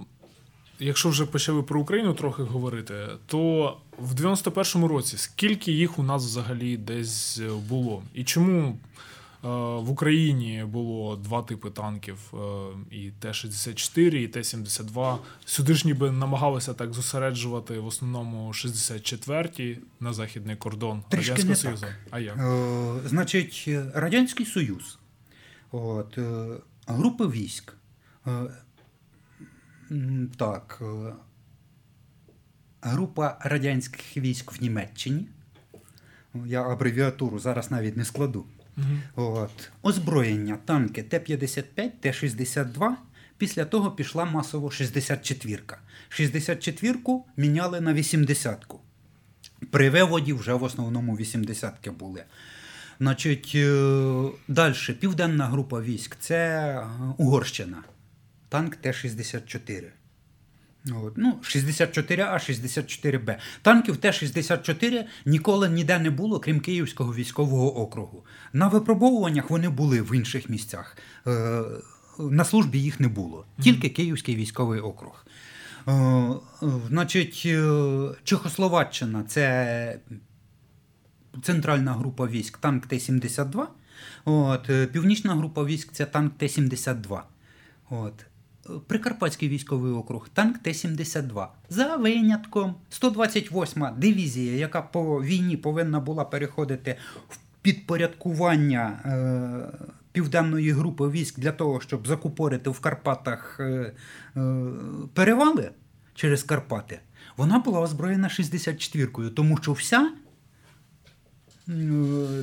якщо вже почали про Україну трохи говорити, то в 91-му році скільки їх у нас взагалі десь було? І чому е, в Україні було два типи танків: е, і Т-64, і Т-72. Сюди ж ніби намагалися так зосереджувати в основному 64-ті на західний кордон Трішки Радянського не Союзу. так. А як? Е, значить, е, Радянський Союз, от, е, групи військ. Е, так, е, група радянських військ в Німеччині. Я абревіатуру зараз навіть не складу. Мгм. От. Озброєння, танки Т-55, Т-62. Після того пішла масово 64-ка. 64-ку міняли на 80-ку. При виводі вже в основному 80-ки були. Значить, далі, південна група військ це е, Угорщина. Танк Т-64. От, ну, 64А, 64Б. Танків Т-64 ніколи ніде не було, крім Київського військового округу. На випробовуваннях вони були в інших місцях. Е, на службі їх не було. Тільки Київський військовий округ. Е, е, значить, Чехословаччина це центральна група військ, танк Т-72. От, північна група військ це танк Т-72. От. Прикарпатський військовий округ, танк Т-72. За винятком 128-ма дивізія, яка по війні повинна була переходити в підпорядкування е, південної групи військ для того, щоб закупорити в Карпатах е, е, перевали через Карпати, вона була озброєна 64-кою, тому що вся е,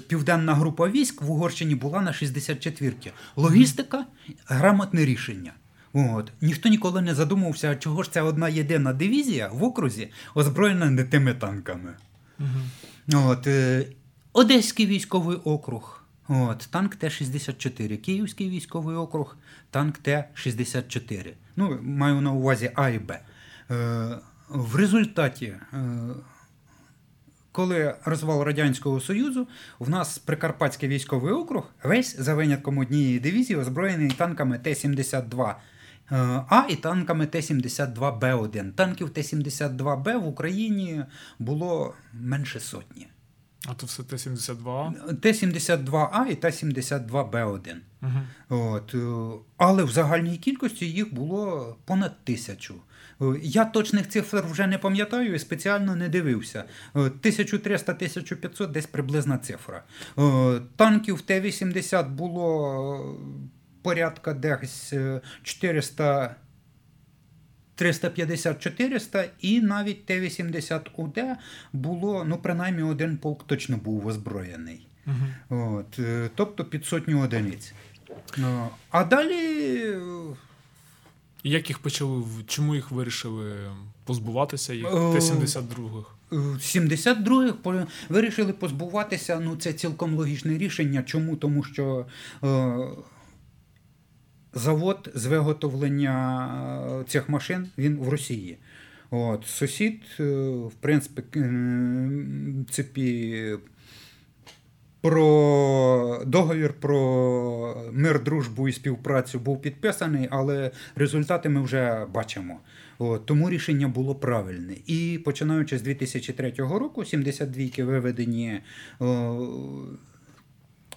південна група військ в Угорщині була на 64-ті. Логістика грамотне рішення. От. Ніхто ніколи не задумувався, чого ж ця одна єдина дивізія в окрузі озброєна не тими танками. Угу. От, е, Одеський військовий округ. От, танк Т-64, Київський військовий округ, танк Т-64. Ну, маю на увазі А і Б. Е, в результаті, е, коли розвал Радянського Союзу, в нас Прикарпатський військовий округ весь за винятком однієї дивізії озброєний танками Т-72. Е, А і танками Т-72Б1. Танків Т-72Б в Україні було менше сотні. А то все Т-72А. Т-72А і Т-72Б1. Угу. От, е, але в загальній кількості їх було понад тисячу. Е, Я точних цифр вже не пам'ятаю і спеціально не дивився. Е, 1300-1500 десь приблизна цифра. Танків Т-80 було порядка десь е, 400. 350-400 і навіть Т-80УД було, ну, принаймні, один полк точно був озброєний. Угу. От, е, тобто під сотню одиниць. Ну, А далі е, як їх почали, чому їх вирішили позбуватися їх Е, Т-72-х? е, 72-х вирішили позбуватися. Ну, це цілком логічне рішення. Чому? Тому що е, завод з виготовлення е, цих машин він в Росії. От, сусід, е, в принципі, про договір про мир, дружбу і співпрацю був підписаний, але результати ми вже бачимо. От, тому рішення було правильне. І починаючи з 2003 року, 72-ки виведені о,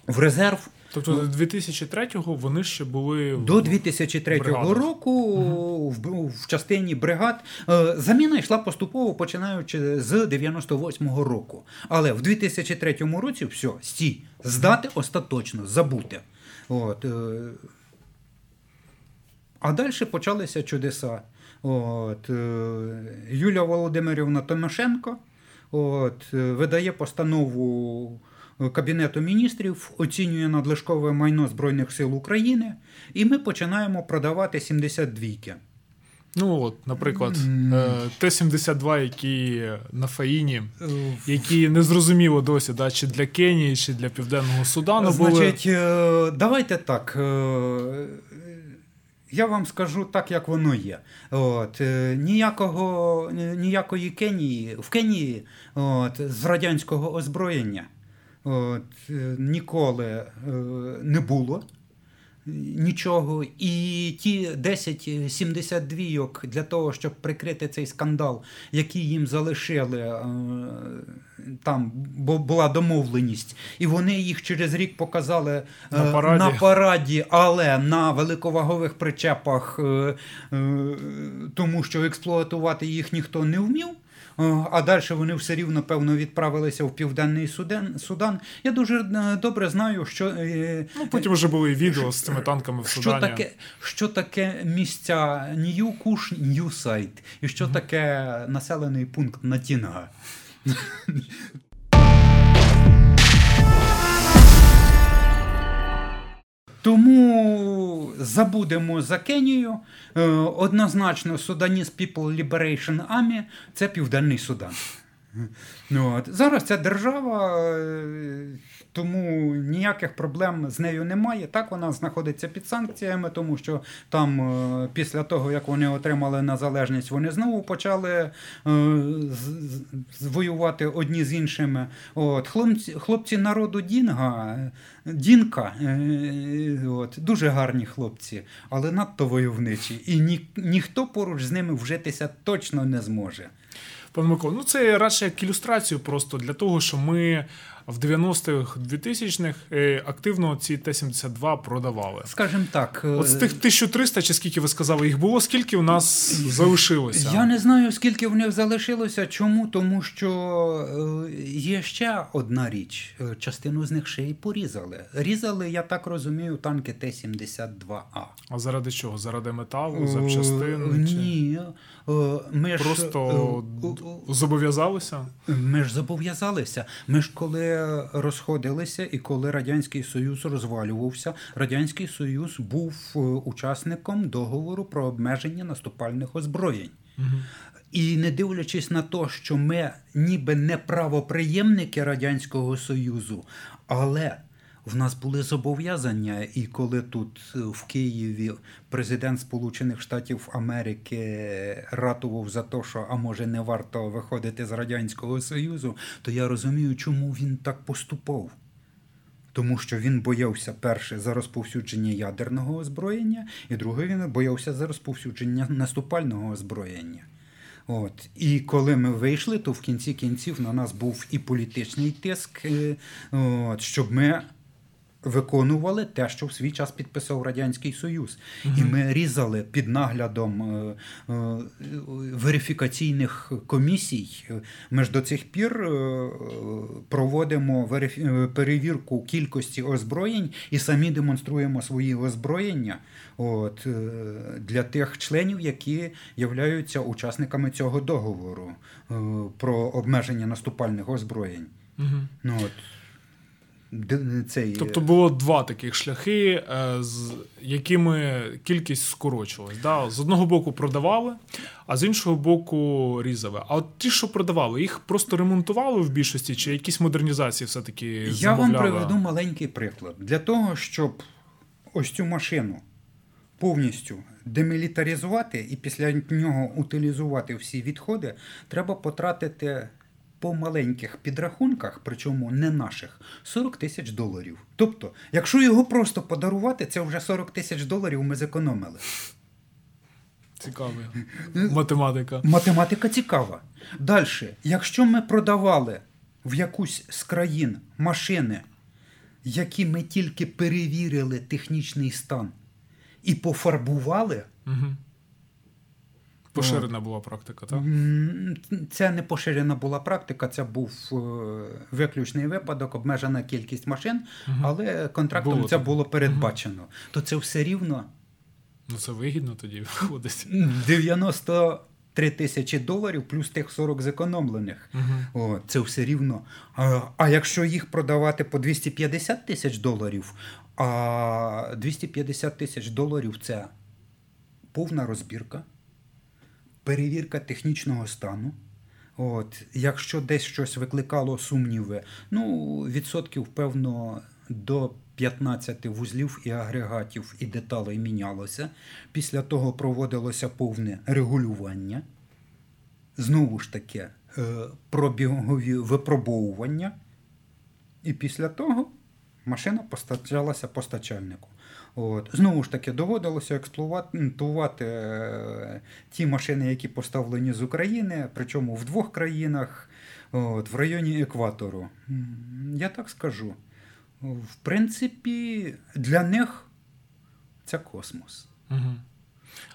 в резерв. Тобто до 2003-го вони ще були До 2003 бригадах. року в, в частині бригад е, заміна йшла поступово починаючи з 98-го року. Але в 2003 році все, стій, здати остаточно, забути. От, е, а далі почалися чудеса. От, е, Юлія Володимирівна Тимошенко от, видає постанову Кабінету міністрів, оцінює надлишкове майно Збройних сил України, і ми починаємо продавати 72-ки. Ну от, наприклад, е, Т-72, які на Фаїні, які не зрозуміло досі, да, чи для Кенії, чи для Південного Судану були. Значить, е, давайте так. е, Я вам скажу так, як воно є. От, ніякого, ніякої Кенії в Кенії от, з радянського озброєння от, е, ніколи е, не було. Нічого. І ті 10-72 для того, щоб прикрити цей скандал, який їм залишили, е, там була домовленість, і вони їх через рік показали На параді. на параді, але на великовагових причепах, тому що експлуатувати їх ніхто не вмів. Е, А далі вони все рівно, певно, відправилися в Південний Судан. Судан. Я дуже е, добре знаю, що, е, Ну, потім вже були відео з цими танками в що, таке, що таке місця Нью Куш, Нью Сайт, і що таке населений пункт Натінга. Тому забудемо за Кенію. Е, Однозначно, Sudanese People Liberation Army – це Південний Судан. Ну, от. Зараз ця держава, е, тому ніяких проблем з нею немає. Так, вона знаходиться під санкціями, тому що там, е, після того, як вони отримали незалежність, вони знову почали е, воювати одні з іншими. От. Хлопці, хлопці народу Дінга, Дінка, от, дуже гарні хлопці, але надто войовничі. І ні, ніхто поруч з ними вжитися точно не зможе. Пане Микола, ну це радше як ілюстрацію просто для того, що ми в 90-х, 2000-х е, активно ці Т-72 продавали. Скажімо так, е, От з тих 1300, чи скільки ви сказали, їх було, скільки у нас залишилося? Я не знаю, скільки в них залишилося. Чому? Тому що е, є ще одна річ. Частину з них ще й порізали. Різали, я так розумію, танки Т-72А. А заради чого? Заради металу, запчастин? Е, чи- Ні. Ми ж просто е, зобов'язалися? Ми ж зобов'язалися. Ми ж коли розходилися, і коли радянський союз розвалювався, радянський союз був учасником договору про обмеження наступальних озброєнь. Угу. І не дивлячись на те, що ми ніби не правоприємники Радянського Союзу, але в нас були зобов'язання, і коли тут е, в Києві президент Сполучених Штатів Америки ратував за те, що а може не варто виходити з Радянського Союзу, то я розумію, чому він так поступав. Тому що він боявся перше за розповсюдження ядерного озброєння, і друге, він боявся за розповсюдження наступального озброєння. От. І коли ми вийшли, то в кінці кінців на нас був і політичний тиск, е, от, щоб ми виконували те, що в свій час підписав Радянський Союз. Угу. І ми різали під наглядом е, е, верифікаційних комісій. Ми ж до цих пір е, проводимо перевірку кількості озброєнь і самі демонструємо свої озброєння от, для тих членів, які являються учасниками цього договору про обмеження наступальних озброєнь. Угу. Ну, от цей... Тобто було два таких шляхи, е, з якими кількість скорочувалась. Да? З одного боку продавали, а з іншого боку різали. А от ті, що продавали, їх просто ремонтували в більшості, чи якісь модернізації все-таки Я замовляли? Я вам приведу маленький приклад. Для того, щоб ось цю машину повністю демілітаризувати і після нього утилізувати всі відходи, треба потратити по маленьких підрахунках, причому не наших, 40 тисяч доларів. Тобто, якщо його просто подарувати, це вже 40 тисяч доларів ми зекономили. Цікава математика. Математика цікава. Далі, якщо ми продавали в якусь з країн машини, які ми тільки перевірили технічний стан і пофарбували. Угу. Поширена була практика, так? Це не поширена була практика, це був е, виключний випадок, обмежена кількість машин, але контрактом було це так. було передбачено. То це все рівно. Ну це вигідно тоді виходить. 93 тисячі доларів плюс тих 40 зекономлених. Угу. О, Це все рівно. А, а якщо їх продавати по 250 тисяч доларів, а 250 тисяч доларів це повна розбірка перевірка технічного стану. От, Якщо десь щось викликало сумніви, ну, відсотків, певно, до 15 вузлів і агрегатів і деталей мінялося. Після того проводилося повне регулювання. Знову ж таки, е, пробігові випробовування. І після того машина постачалася постачальнику. От. Знову ж таки, доводилося експлуатувати е, ті машини, які поставлені з України, причому в двох країнах, от, в районі екватору. Я так скажу. В принципі, для них це космос. Угу.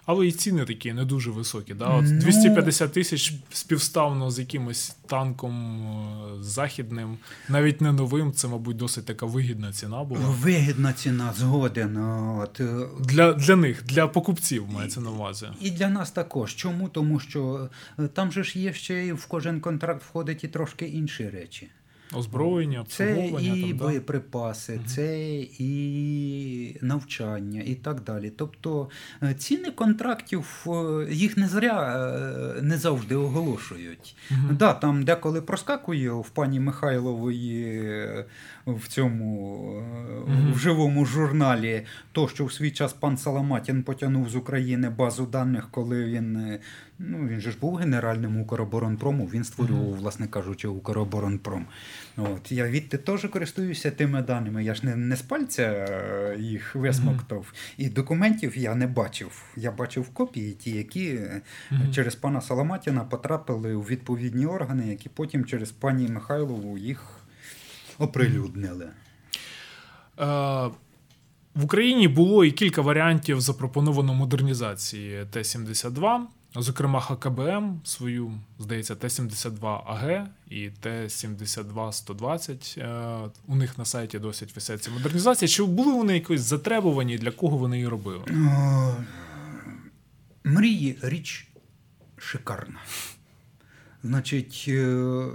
Але і ціни такі не дуже високі. Да? От 250 ну. тисяч співставно з якимось танком е, західним, навіть не новим, це, мабуть, досить така вигідна ціна була. Вигідна ціна, згоден. От. Е, для для них, для покупців мається на увазі. І для нас також. Чому? Тому що е, там же ж є ще в кожен контракт входить і трошки інші речі. Озброєння, обслуговування. Це і там, боєприпаси, да? це і навчання, і так далі. Тобто е, ціни контрактів е, їх не зря е, не завжди оголошують. Угу. Да, Там деколи проскакує в пані Михайлової в цьому угу. в живому журналі, то, що в свій час пан Саламатін потягнув з України базу даних, коли він Ну, Він же ж був генеральним Укроборонпрому, він створював, mm-hmm. власне кажучи, Укроборонпром. От, Я відти теж користуюся тими даними. Я ж не не з пальця е, їх висмоктав. Mm-hmm. І документів я не бачив. Я бачив копії, ті, які mm-hmm. через пана Саламатіна потрапили у відповідні органи, які потім через пані Михайлову їх оприлюднили. Uh... В Україні було і кілька варіантів запропоновано модернізації Т-72. Зокрема, ХКБМ свою, здається, Т-72АГ і Т-72-120. Е, у них на сайті досить висять ці модернізації. Чи були вони якось затребувані, для кого вони її робили? Мрії річ шикарна. Значить, е,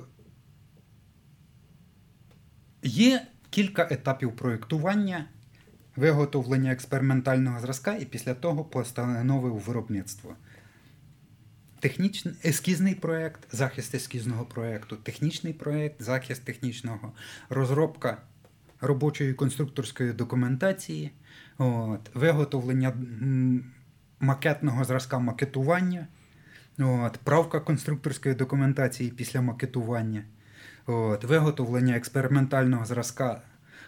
є кілька етапів проєктування, виготовлення експериментального зразка і після того постанови у виробництво. Технічний ескізний проєкт, захист ескізного проєкту, технічний проєкт, захист технічного, розробка робочої конструкторської документації, от, виготовлення макетного зразка макетування, от, правка конструкторської документації після макетування, от, виготовлення експериментального зразка.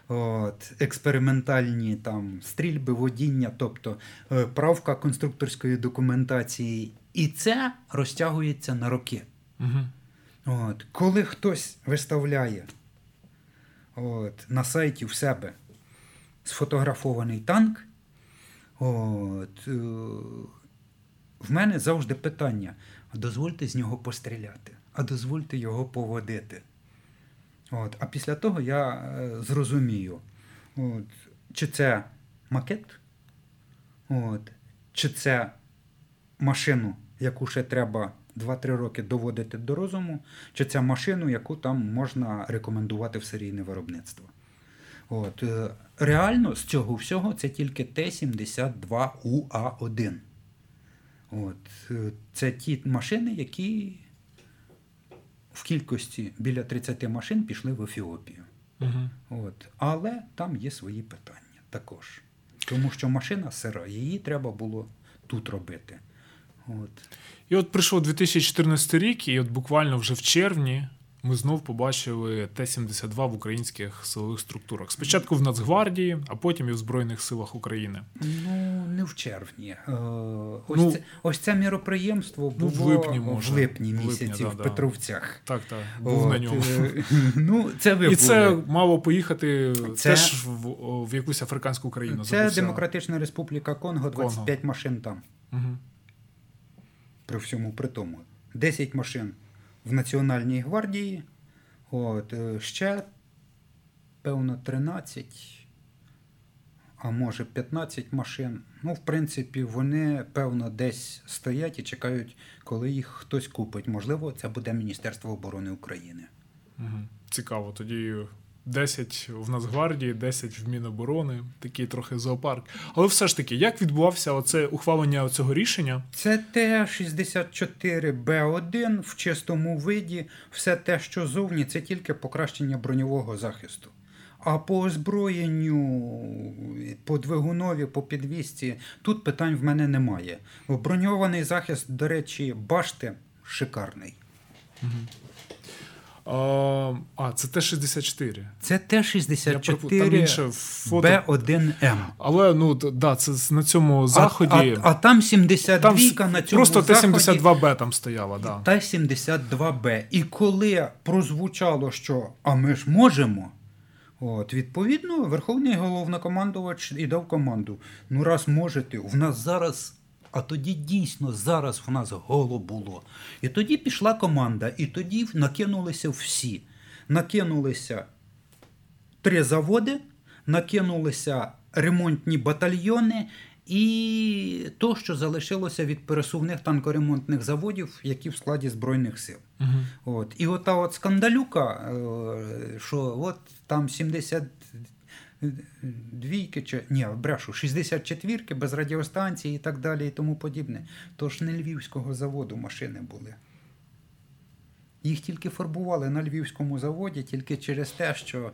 От, експериментальні там стрільби, водіння, тобто е, правка конструкторської документації, і це розтягується на роки. Угу. От, коли хтось виставляє от, на сайті в себе сфотографований танк, от, е, в мене завжди питання: а дозвольте з нього постріляти, а дозвольте його поводити. От, а після того я е, зрозумію, от, чи це макет, от, чи це машину, яку ще треба 2-3 роки доводити до розуму, чи це машину, яку там можна рекомендувати в серійне виробництво. От, е, реально з цього всього це тільки Т-72УА1. От, е, це ті машини, які в кількості біля 30 машин пішли в Ефіопію. Угу. От. Але там є свої питання також. Тому що машина сира, її треба було тут робити. От. І от прийшов 2014 рік, і от буквально вже в червні ми знов побачили Т-72 в українських силових структурах. Спочатку в Нацгвардії, а потім і в Збройних силах України. Ну, не в червні. Е, Ось, Ну, це, ось це міроприємство ну, було в липні, може. в липні В липні, місяці да, в да. Петровцях. Так, так, був От, на ньому. е, Ну, це ви І це мало поїхати Це- теж в, в якусь африканську країну. Це Демократична Республіка Конго, Конго. 25 машин там. Угу. При всьому при тому. 10 машин в Національній гвардії, от, е, ще, певно, 13, а може 15 машин. Ну, в принципі, вони, певно, десь стоять і чекають, коли їх хтось купить. Можливо, це буде Міністерство оборони України. Цікаво. Тоді 10 в Нацгвардії, 10 в Міноборони, такий трохи зоопарк. Але все ж таки, як відбувався оце ухвалення цього рішення? Це Т-64Б1 в чистому виді, все те, що зовні, це тільки покращення броньового захисту. А по озброєнню, по двигунові, по підвісці, тут питань в мене немає. Броньований захист, до речі, башти шикарний. А, а це Т-64. Це Я припу- Там інше Т-64. Б1М. Але ну да, це на цьому заході. А, а, а там 72 там на цьому просто заході. Т-72Б там стояла, да. та 72Б. І коли прозвучало, що а ми ж можемо, от, відповідно, Верховний головнокомандувач і дав команду. Ну, раз можете, в нас зараз. А тоді дійсно зараз в нас голо було. І тоді пішла команда, і тоді накинулися всі. Накинулися три заводи, накинулися ремонтні батальйони і то, що залишилося від пересувних танкоремонтних заводів, які в складі Збройних сил. Угу. От. І ота от скандалюка, е, що от там 70 двійки, чи ні, брешу, 64-ки без радіостанції і так далі, і тому подібне. Тож не львівського заводу машини були. Їх тільки фарбували на львівському заводі тільки через те, що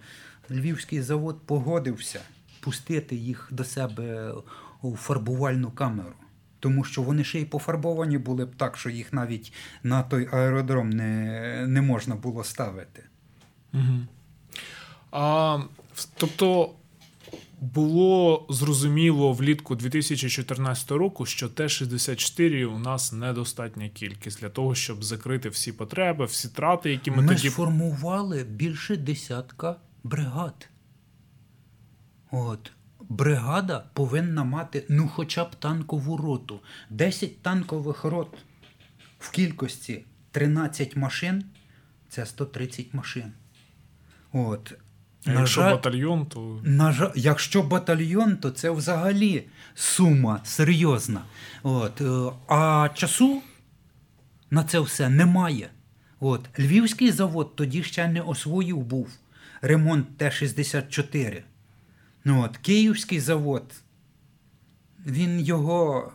львівський завод погодився пустити їх до себе у фарбувальну камеру. Тому що вони ще й пофарбовані були б так, що їх навіть на той аеродром не, не можна було ставити. Угу. А, тобто було зрозуміло влітку 2014 року, що Т-64 у нас недостатня кількість для того, щоб закрити всі потреби, всі трати, які ми, Ми тоді сформували більше десятка бригад. От. Бригада повинна мати ну хоча б танкову роту. 10 танкових рот в кількості 13 машин це 130 машин. От. А якщо батальйон, то На жаль, якщо батальйон, то це взагалі сума серйозна. От, е, а часу на це все немає. От. Львівський завод тоді ще не освоїв був ремонт Т-64. Ну, от. Київський завод, він його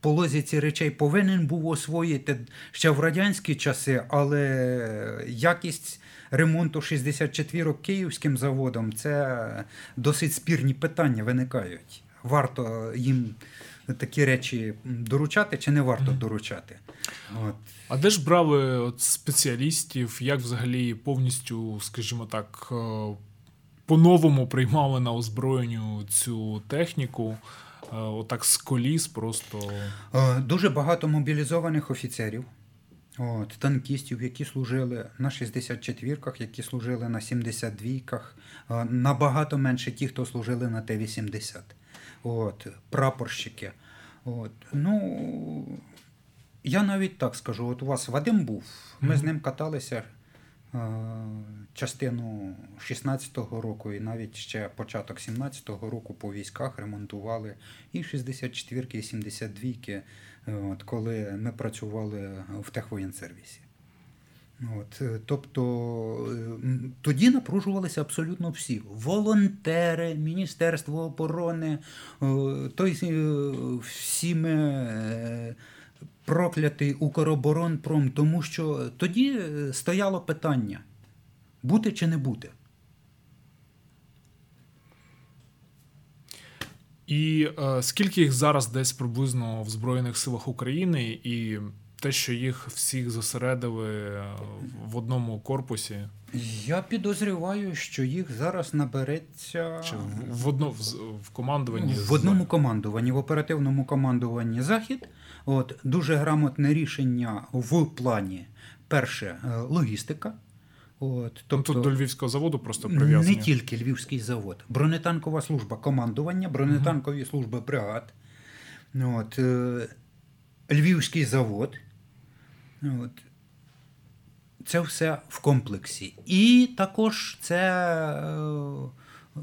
по лозіці речей повинен був освоїти ще в радянські часи, але якість ремонту 64 київським заводом це досить спірні питання виникають. Варто їм такі речі доручати чи не варто доручати. От. А де ж брали от спеціалістів, як взагалі повністю, скажімо так, е, по-новому приймали на озброєнню цю техніку? Е, отак з коліс просто. Е, дуже багато мобілізованих офіцерів, от, танкістів, які служили на 64-ках, які служили на 72-ках, набагато менше ті, хто служили на Т-80. От, Прапорщики. От, ну, Я навіть так скажу: от у вас Вадим був, ми mm-hmm. з ним каталися частину 16-го року, і навіть ще початок 17-го року по військах ремонтували і 64-ки, і 72-ки, от, коли ми працювали в техвоєнсервісі. От, е, Тобто е, тоді напружувалися абсолютно всі: волонтери, Міністерство оборони, той всіми проклятий Укроборонпром, тому що тоді е, стояло питання: бути чи не бути. І е, скільки їх зараз десь приблизно в Збройних силах України, і те, що їх всіх зосередили е, в одному корпусі? Я підозрюваю, що їх зараз набереться Чи в, в одно в, в командуванні в одному командуванні, в оперативному командуванні Захід. От Дуже грамотне рішення в плані. Перше е, логістика. От, тобто, ну, Тут до Львівського заводу просто прив'язані. Не тільки Львівський завод, бронетанкова служба командування, бронетанкові угу. служби бригад. От, е, Львівський завод. От, Це все в комплексі. І також це е,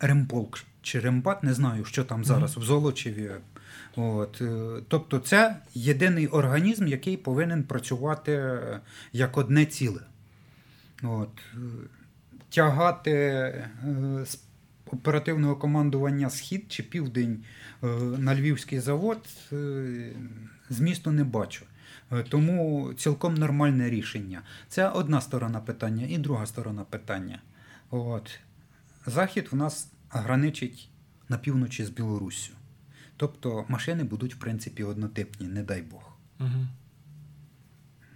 Ремполк чи Рембат, не знаю, що там зараз в Золочеві. От, е, Тобто це єдиний організм, який повинен працювати як одне ціле. От, е, Тягати е, з оперативного командування Схід чи Південь на Львівський завод змісту не бачу. Тому цілком нормальне рішення. Це одна сторона питання і друга сторона питання. От. Захід в нас граничить на півночі з Білоруссю. Тобто машини будуть, в принципі, однотипні, не дай Бог. Угу.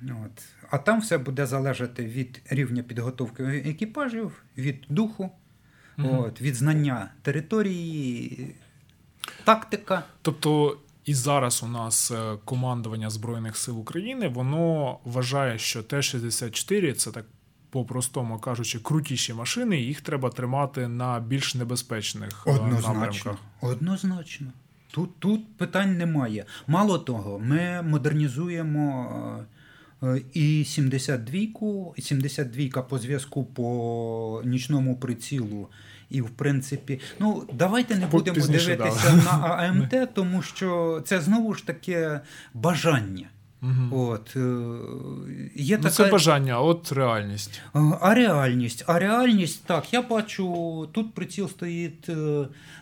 От. А там все буде залежати від рівня підготовки екіпажів, від духу, угу. от, від знання території, тактика. Тобто. І зараз у нас е, командування Збройних сил України воно вважає, що Т-64 це так по-простому кажучи, крутіші машини, їх треба тримати на більш небезпечних е, Однозначно. напрямках. Однозначно. Тут тут питань немає. Мало того, ми модернізуємо е, і 72-ку, і 72-ка по зв'язку по нічному прицілу. І, в принципі, ну давайте не будемо дивитися да. на АМТ, тому що це знову ж таке бажання. Угу. От, е, є ну, така... Це бажання, а от реальність. А реальність. А реальність, так, я бачу, тут приціл стоїть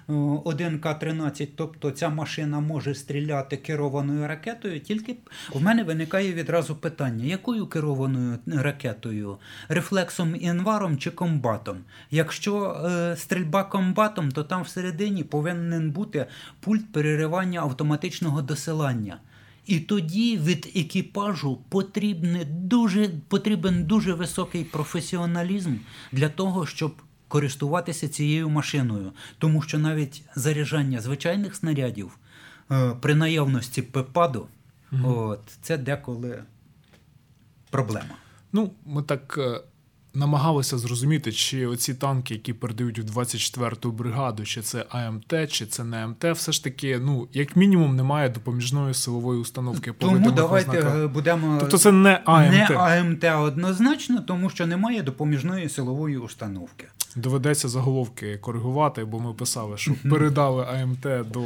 1К-13, е, тобто ця машина може стріляти керованою ракетою, тільки в мене виникає відразу питання: якою керованою ракетою? Рефлексом інваром чи комбатом? Якщо е, стрільба комбатом, то там всередині повинен бути пульт переривання автоматичного досилання. І тоді від екіпажу потрібне дуже, потрібен дуже високий професіоналізм для того, щоб користуватися цією машиною. Тому що навіть заряджання звичайних снарядів е, при наявності ПЕПАДу, угу. от, це деколи проблема. Ну, ми так е, намагалися зрозуміти, чи оці танки, які передають в 24-ту бригаду, чи це АМТ, чи це не АМТ, все ж таки, ну як мінімум, немає допоміжної силової установки. Тому давайте ознаках. будемо тобто це не АМТ. Не АМТ однозначно, тому що немає допоміжної силової установки. Доведеться заголовки коригувати, бо ми писали, що передали АМТ до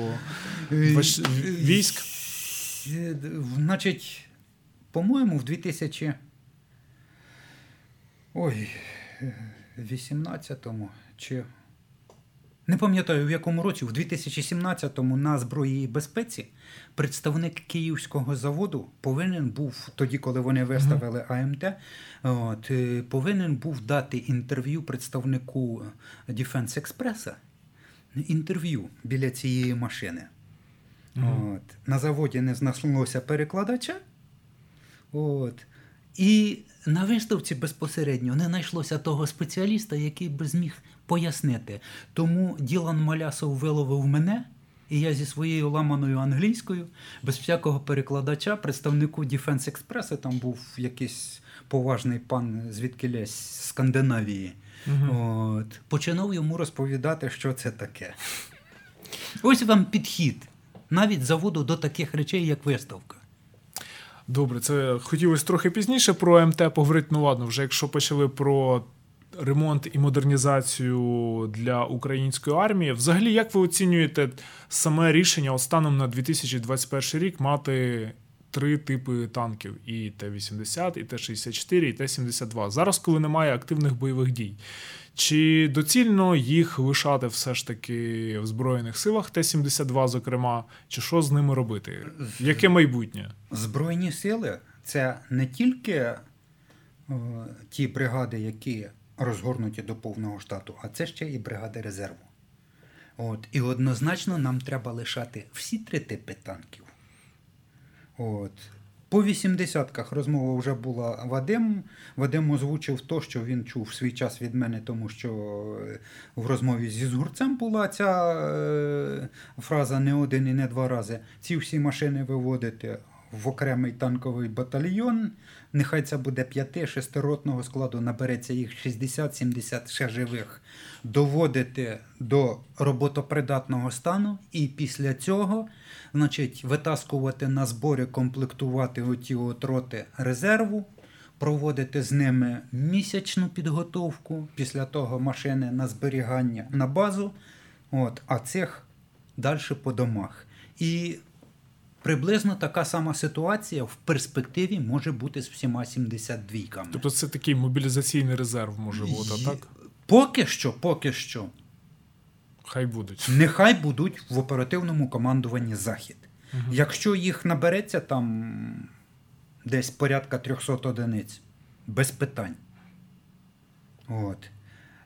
військ. Е, значить, по-моєму, в 2000. Ой, 18-му чи. Не пам'ятаю в якому році, в 2017-му на зброї і безпеці представник київського заводу повинен був, тоді, коли вони виставили АМТ, от, е, повинен був дати інтерв'ю представнику Defense Express, інтерв'ю біля цієї машини. Mm-hmm. От. На заводі не знайшлося перекладача. От. І на виставці безпосередньо не знайшлося того спеціаліста, який би зміг пояснити. Тому Ділан Малясов виловив мене, і я зі своєю ламаною англійською, без всякого перекладача, представнику Defense Express, там був якийсь поважний пан звідки з Скандинавії. Угу. От, Починав йому розповідати, що це таке. Ось вам підхід навіть заводу до таких речей, як виставка. Добре, це хотілося трохи пізніше про МТ поговорити. Ну ладно, вже якщо почали про ремонт і модернізацію для української армії. Взагалі, як ви оцінюєте саме рішення станом на 2021 рік мати три типи танків: і Т-80, і Т-64, і Т-72. Зараз, коли немає активних бойових дій. Чи доцільно їх лишати все ж таки в Збройних силах Т-72, зокрема, чи що з ними робити? Яке майбутнє? Збройні сили це не тільки о, ті бригади, які розгорнуті до повного штату, а це ще і бригади резерву. От, І однозначно нам треба лишати всі три типи танків. От. По 80-ках розмова вже була Вадим. Вадим озвучив то, що він чув в свій час від мене, тому що е, в розмові зі Згурцем була ця е, фраза не один і не два рази. Ці всі машини виводити в окремий танковий батальйон. Нехай це буде п'яти шестиротного складу, набереться їх 60-70 ще живих, доводити до роботопридатного стану, і після цього значить, витаскувати на збори, комплектувати оті от роти резерву, проводити з ними місячну підготовку, після того машини на зберігання на базу, от, а цих далі по домах. І Приблизно така сама ситуація в перспективі може бути з всіма 72-ками. Тобто це такий мобілізаційний резерв може бути, так? Поки що, поки що. Хай будуть. Нехай будуть в оперативному командуванні Захід. Угу. Якщо їх набереться там десь порядка 300 одиниць, без питань. От.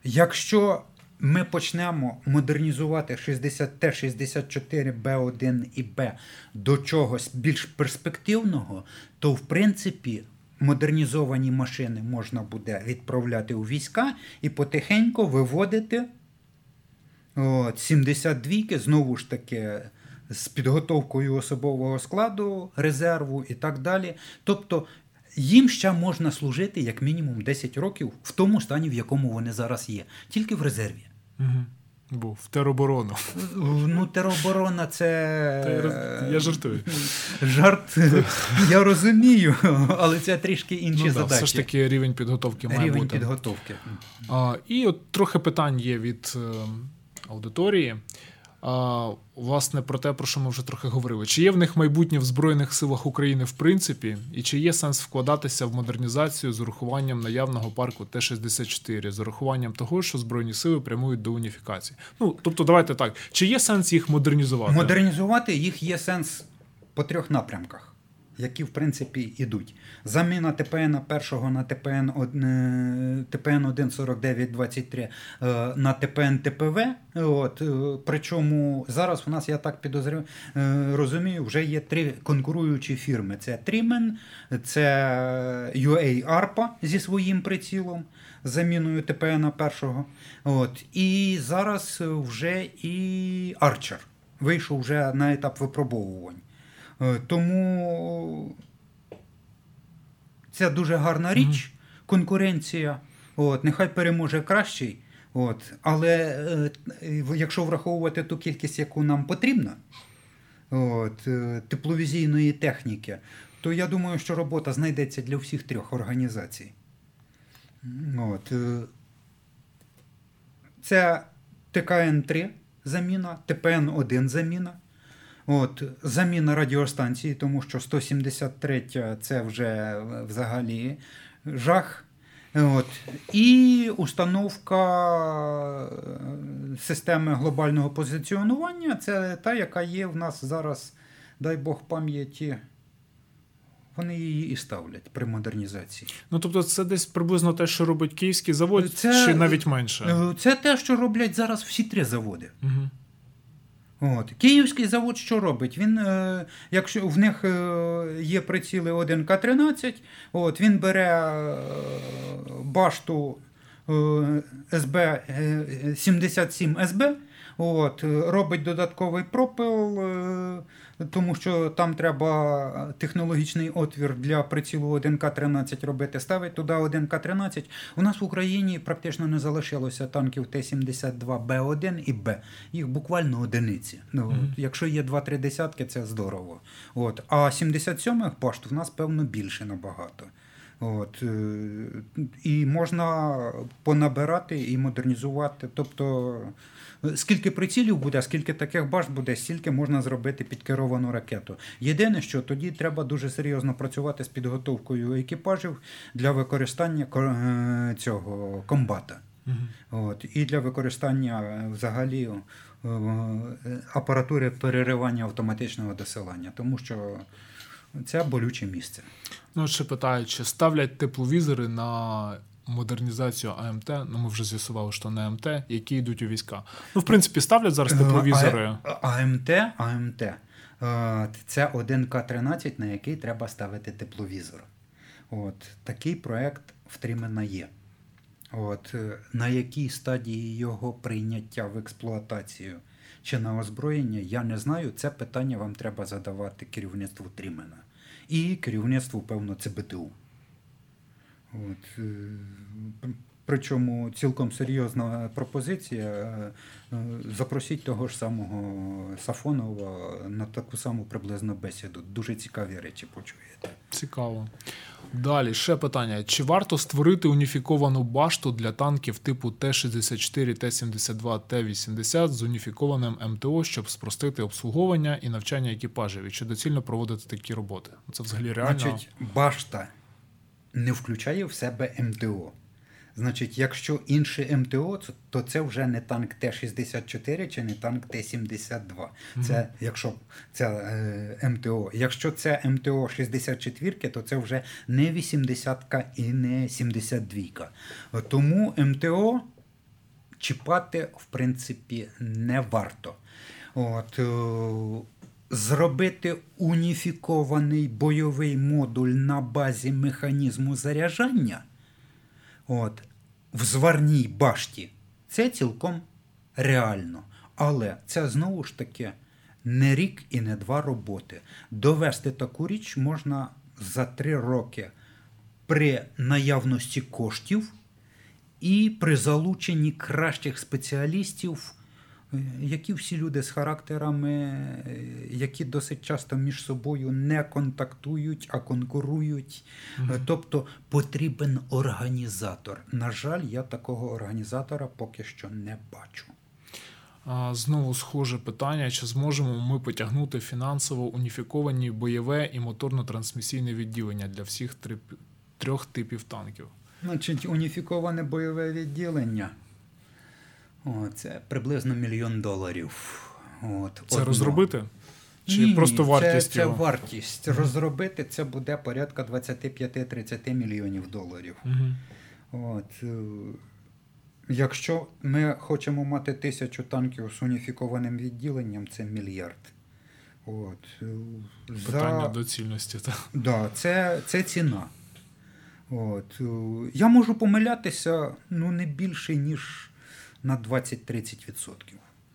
Якщо ми почнемо модернізувати 60 Т-64, Б1 і Б до чогось більш перспективного, то в принципі модернізовані машини можна буде відправляти у війська і потихеньку виводити от, 72-ки, знову ж таки. З підготовкою особового складу, резерву і так далі. Тобто їм ще можна служити як мінімум 10 років в тому стані, в якому вони зараз є, тільки в резерві. Угу. Був в тероборону. Ну, тероборона це. Я жартую. Жарт. Я розумію, але це трішки інші ну, задачі. Да, все ж таки рівень підготовки має рівень бути. Рівень підготовки. А, І от трохи питань є від е, аудиторії власне про те, про що ми вже трохи говорили. Чи є в них майбутнє в Збройних силах України в принципі, і чи є сенс вкладатися в модернізацію з урахуванням наявного парку Т-64, з урахуванням того, що Збройні сили прямують до уніфікації? Ну тобто, давайте так, чи є сенс їх модернізувати? Модернізувати їх є сенс по трьох напрямках які в принципі йдуть. Заміна ТПН першого на ТПН ТПН 14923 на ТПН ТПВ. От, е, Причому зараз у нас, я так підозрюю, е, розумію, вже є три конкуруючі фірми: це Трімен, це UA ARPA зі своїм прицілом. Заміною ТПН першого. От. І зараз вже і Арчер вийшов вже на етап випробовувань. Е, тому це дуже гарна річ, конкуренція. От, Нехай переможе кращий. От, Але е, якщо враховувати ту кількість, яку нам потрібно, от, е, тепловізійної техніки, то я думаю, що робота знайдеться для всіх трьох організацій. От, Це ТКН-3 заміна, ТПН-1 заміна. От, заміна радіостанції, тому що 173 це вже взагалі жах. От. І установка е, системи глобального позиціонування це та, яка є в нас зараз, дай Бог пам'яті. Вони її і ставлять при модернізації. Ну тобто, це десь приблизно те, що робить київський завод, це, чи навіть менше? Е, це те, що роблять зараз всі три заводи. Угу. От. Київський завод що робить? Він, е, Якщо в них е, є приціли 1К13, от, він бере е, башту е, СБ 77 СБ, от, робить додатковий пропил. Е, тому що там треба технологічний отвір для прицілу 1К13 робити. Ставить туди 1К13. У нас в Україні практично не залишилося танків Т-72Б1 і Б. Їх буквально одиниці. Ну, mm-hmm. Якщо є 2-3 десятки, це здорово. От. А 77-х башт в нас, певно, більше набагато. От, е, І можна понабирати і модернізувати. Тобто Скільки прицілів буде, скільки таких башт буде, стільки можна зробити підкеровану ракету. Єдине, що тоді треба дуже серйозно працювати з підготовкою екіпажів для використання е, цього комбата. Угу. От, І для використання е, взагалі е, апаратури переривання автоматичного досилання, тому що це болюче місце. Ну, ще питають, чи ставлять тепловізори на модернізацію АМТ, ну ми вже з'ясували, що не АМТ, які йдуть у війська. Ну, в принципі, ставлять зараз е, тепловізори. АМТ, АМТ. Е, це 1К13, на який треба ставити тепловізор. От, Такий проект втримана є. От, е, На якій стадії його прийняття в експлуатацію чи на озброєння, я не знаю. Це питання вам треба задавати керівництву Трімена і керівництву, певно, ЦБТУ. От. Е, причому цілком серйозна пропозиція. Е, запросіть того ж самого Сафонова на таку саму приблизну бесіду. Дуже цікаві речі почуєте. Цікаво. Далі ще питання: чи варто створити уніфіковану башту для танків типу Т-64, Т-72, Т-80 з уніфікованим МТО, щоб спростити обслуговування і навчання екіпажів? І чи доцільно проводити такі роботи? Це взагалі реально? Значить, башта не включає в себе МТО. Значить, якщо інше МТО, то це вже не танк Т-64 чи не танк Т-72. Це якщо це е, МТО. Якщо це МТО 64, то це вже не 80-ка і не 72-ка. Тому МТО чіпати, в принципі, не варто. От, е, зробити уніфікований бойовий модуль на базі механізму заряджання от, в зварній башті, це цілком реально. Але це знову ж таки не рік і не два роботи. Довести таку річ можна за три роки при наявності коштів і при залученні кращих спеціалістів які всі люди з характерами, е, які досить часто між собою не контактують, а конкурують. Mm-hmm. Тобто потрібен організатор. На жаль, я такого організатора поки що не бачу. Знову схоже питання: чи зможемо ми потягнути фінансово уніфіковані бойове і моторно-трансмісійне відділення для всіх трьох типів танків? Значить, уніфіковане бойове відділення. Це приблизно мільйон доларів. От, Це одно. розробити? Чи Ні, просто вартість? Це, це вартість. Розробити це буде порядка 25-30 мільйонів доларів. Mm-hmm. От. Е, якщо ми хочемо мати тисячу танків з уніфікованим відділенням, це мільярд. От. Е, Питання За... доцільності. Так. Да, це, це ціна. От. Е, я можу помилятися ну, не більше, ніж на 20-30%.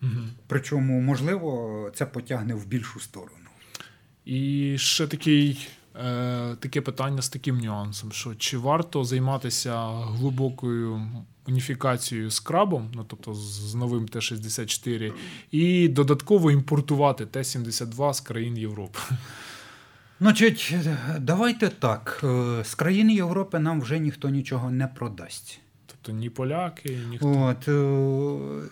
Угу. Причому, можливо, це потягне в більшу сторону. І ще такий. Е, таке питання з таким нюансом: що чи варто займатися глибокою уніфікацією з крабом, ну тобто з новим Т-64, і додатково імпортувати Т-72 з країн Європи? Значить, давайте так. Е, з країн Європи нам вже ніхто нічого не продасть. Тобто ні поляки, ніхто. От, е,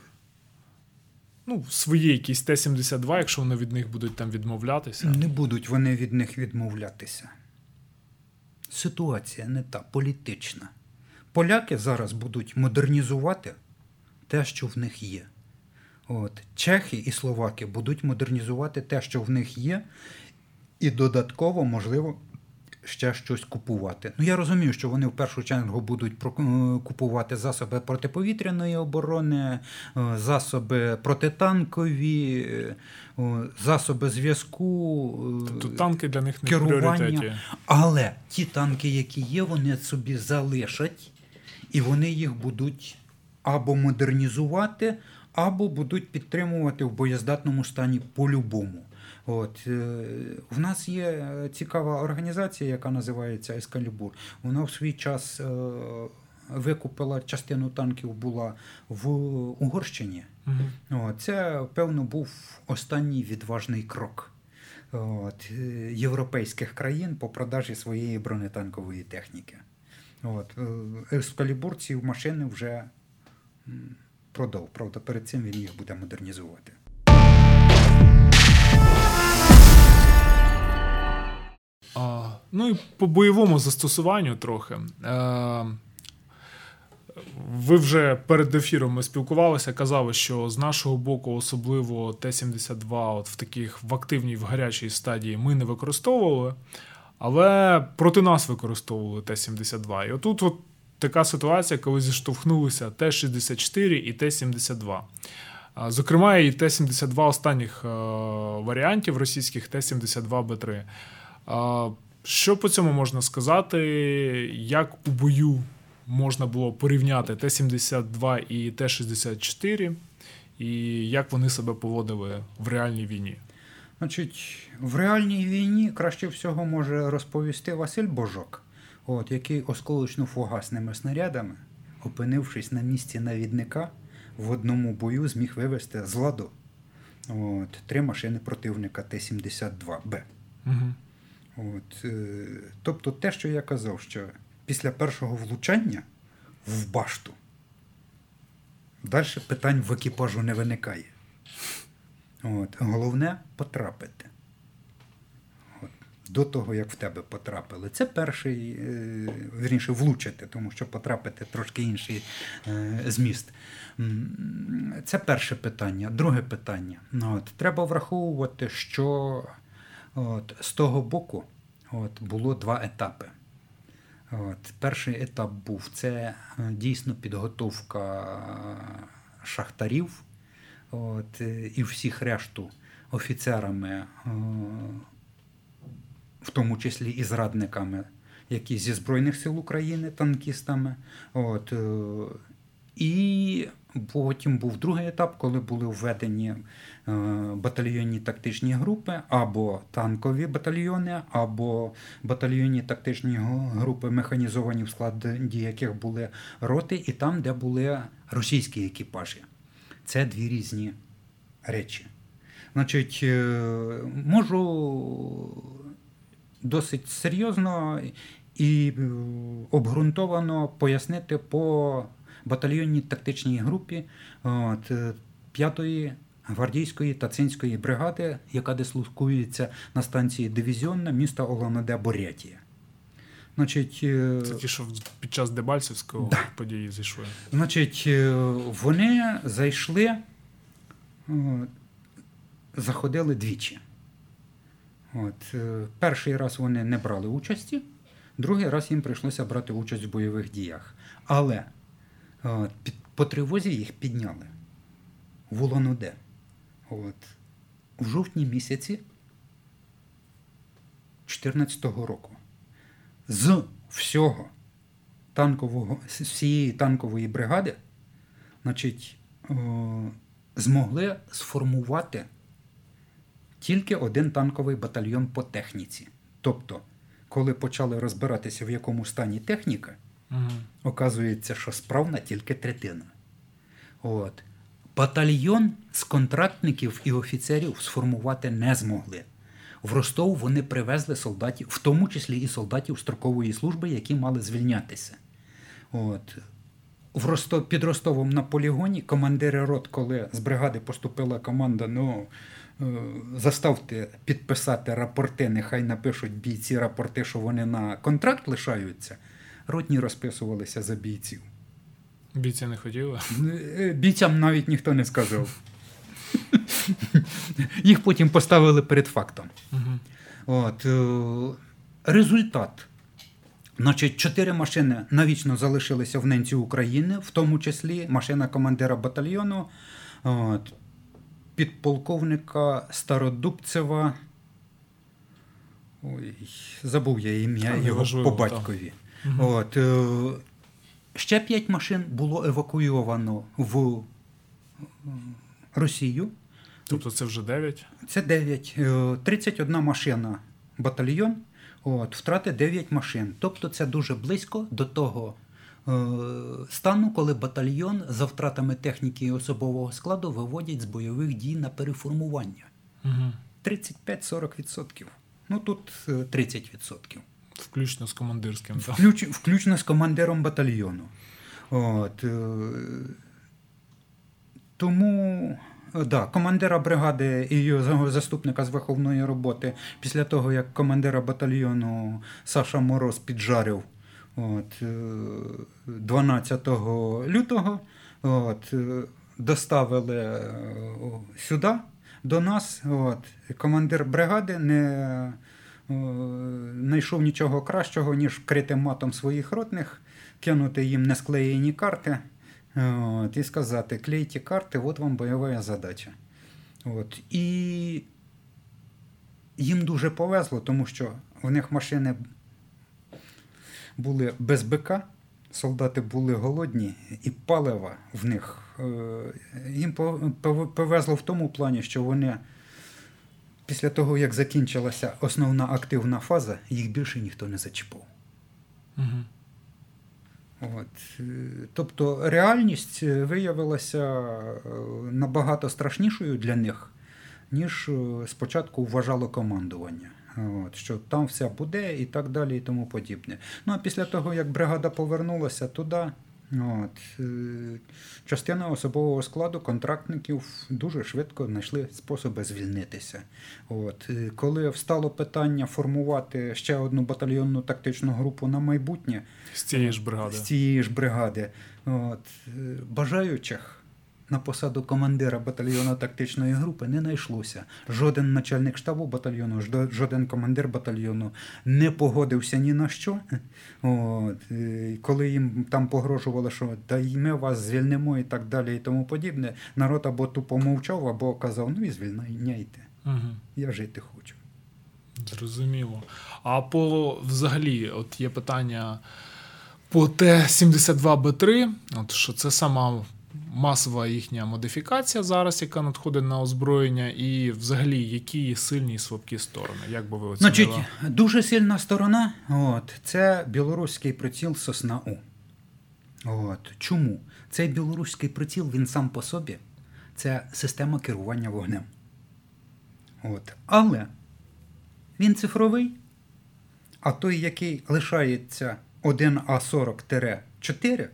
ну, свої якісь Т-72, якщо вони від них будуть там відмовлятися? Не будуть вони від них відмовлятися. Ситуація не та політична. Поляки зараз будуть модернізувати те, що в них є. От. Чехи і словаки будуть модернізувати те, що в них є, і додатково, можливо, ще щось купувати. Ну, я розумію, що вони в першу чергу будуть е, купувати засоби протиповітряної оборони, е, засоби протитанкові, е, засоби зв'язку. Тобто танки для них не керування. Але ті танки, які є, вони собі залишать, і вони їх будуть або модернізувати, або будуть підтримувати в боєздатному стані по-любому. От е, В нас є цікава організація, яка називається Ескалібур. Вона в свій час е, викупила частину танків була в Угорщині. Угу. Це, певно, був останній відважний крок от, е, європейських країн по продажі своєї бронетанкової техніки. От, Ескалібур ці машини вже продав. Правда, перед цим він їх буде модернізувати. А, Ну і по бойовому застосуванню трохи. Е, ви вже перед ефіром ми спілкувалися, казали, що з нашого боку, особливо Т-72, от в таких в активній, в гарячій стадії ми не використовували, але проти нас використовували Т-72. І отут от така ситуація, коли зіштовхнулися Т-64 і Т-72. Зокрема, і Т-72 останніх е, варіантів російських Т-72Б3. Що по цьому можна сказати? Як у бою можна було порівняти Т-72 і Т-64, і як вони себе поводили в реальній війні? Значить, в реальній війні краще всього може розповісти Василь Божок, от, який осколочно-фугасними снарядами, опинившись на місці навідника, в одному бою зміг вивести з ладу от, три машини противника Т-72Б. Угу. От, е, Тобто те, що я казав, що після першого влучання в башту далі питань в екіпажу не виникає. От, Головне потрапити. От, До того, як в тебе потрапили. Це перший, е, вірніше, влучити, тому що потрапити трошки інший е, зміст. Це перше питання. Друге питання. От, Треба враховувати, що От, З того боку от, було два етапи. От, Перший етап був це е, дійсно підготовка шахтарів от, і всіх решту офіцерами, е, в тому числі і зрадниками, які зі Збройних сил України, танкістами. От, е, І Потім був другий етап, коли були введені е, батальйонні тактичні групи, або танкові батальйони, або батальйонні тактичні групи, механізовані в складі яких були роти, і там, де були російські екіпажі. Це дві різні речі. Значить, е, можу досить серйозно і е, обґрунтовано пояснити по батальйонній тактичній групі 5-ї е, гвардійської тацинської бригади, яка дислокується на станції Дивізіонна міста Оланоде Борятія. Значить, е, Це ті, що під час Дебальцевського да. події зайшли. Значить, е, вони зайшли, заходили двічі. От, Перший раз вони не брали участі, другий раз їм прийшлося брати участь в бойових діях. Але по тривозі їх підняли в Улан-Удэ. От. В жовтні місяці 2014 року. З всього танкового, з всієї танкової бригади, значить, о, змогли сформувати тільки один танковий батальйон по техніці. Тобто, коли почали розбиратися, в якому стані техніка. Угу. Оказується, що справна тільки третина. От. Батальйон з контрактників і офіцерів сформувати не змогли. В Ростов вони привезли солдатів, в тому числі і солдатів строкової служби, які мали звільнятися. От. в Ростов, під Ростовом на полігоні командири рот, коли з бригади поступила команда, ну е, заставте підписати рапорти, нехай напишуть бійці рапорти, що вони на контракт лишаються. Ротні розписувалися за бійців. Бійці не хотіли. Е, Бійцям навіть ніхто не сказав. Їх потім поставили перед фактом. Угу. От, е, результат. Значить, чотири машини навічно залишилися в ненці України, в тому числі машина командира батальйону, от, підполковника Стародубцева. Ой, забув я ім'я його по батькові. Мгм. От, е, ще п'ять машин було евакуйовано в Росію. Тобто це вже 9. Це 9. Е, 31 машина батальйон. От, втрати 9 машин. Тобто це дуже близько до того е, стану, коли батальйон за втратами техніки і особового складу виводять з бойових дій на переформування. Угу. 35-40%. Ну тут е, 30%. Включно з командирським. Включ, включно з командиром батальйону. От, е, тому е, да, командира бригади і його заступника з виховної роботи, після того, як командира батальйону Саша Мороз піджарив от, е, 12 лютого, от, е, доставили е, сюди до нас. От, командир бригади не е, знайшов нічого кращого, ніж вкрити матом своїх ротних, кинути їм несклеєні карти от, і сказати: клейте карти, от вам бойова задача. От. І їм дуже повезло, тому що в них машини були без БК, солдати були голодні, і палива в них. е, Їм пов- пов- повезло в тому плані, що вони після того, як закінчилася основна активна фаза, їх більше ніхто не зачіпав. Угу. От. Тобто реальність е, виявилася е, набагато страшнішою для них, ніж е, спочатку вважало командування. От, що там все буде і так далі, і тому подібне. Ну а після того, як бригада повернулася туди, от, е, частина особового складу контрактників дуже швидко знайшли способи звільнитися. От, е, коли встало питання формувати ще одну батальйонну тактичну групу на майбутнє, З цієї ж бригади. з цієї ж бригади. От, е, бажаючих на посаду командира батальйону тактичної групи не знайшлося. Жоден начальник штабу батальйону, жоден командир батальйону не погодився ні на що. От, коли їм там погрожували, що да й ми вас звільнимо і так далі, і тому подібне, народ або тупо мовчав, або казав, ну і звільняйте. Угу. Я жити хочу. Зрозуміло. А по взагалі, от є питання по Т-72Б3, от що це сама масова їхня модифікація зараз, яка надходить на озброєння, і взагалі які сильні і слабкі сторони. Як би ви оцінили? Значить, дуже сильна сторона от, це білоруський приціл Сосна У. От. Чому? Цей білоруський приціл він сам по собі це система керування вогнем. От. Але він цифровий, а той, який лишається 1А40-4,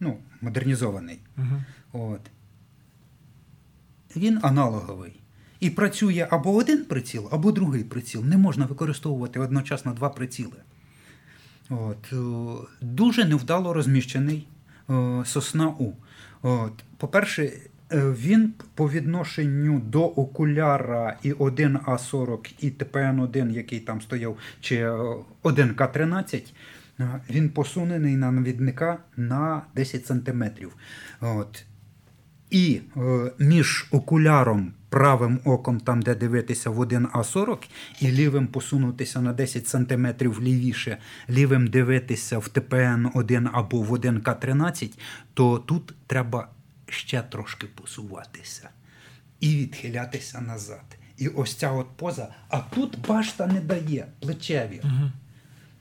ну, модернізований, Угу. От. Він аналоговий. І працює або один приціл, або другий приціл. Не можна використовувати одночасно два приціли. От. е, Дуже невдало розміщений е, сосна У. От. По-перше, е, він по відношенню до окуляра і 1А40, і ТПН-1, який там стояв, чи е, 1К13, е, він посунений на навідника на 10 сантиметрів. От. І е, між окуляром, правим оком, там, де дивитися в 1А40, і лівим посунутися на 10 см лівіше, лівим дивитися в ТПН-1 або в 1К13, то тут треба ще трошки посуватися і відхилятися назад. І ось ця от поза, а тут башта не дає плечеві. Угу.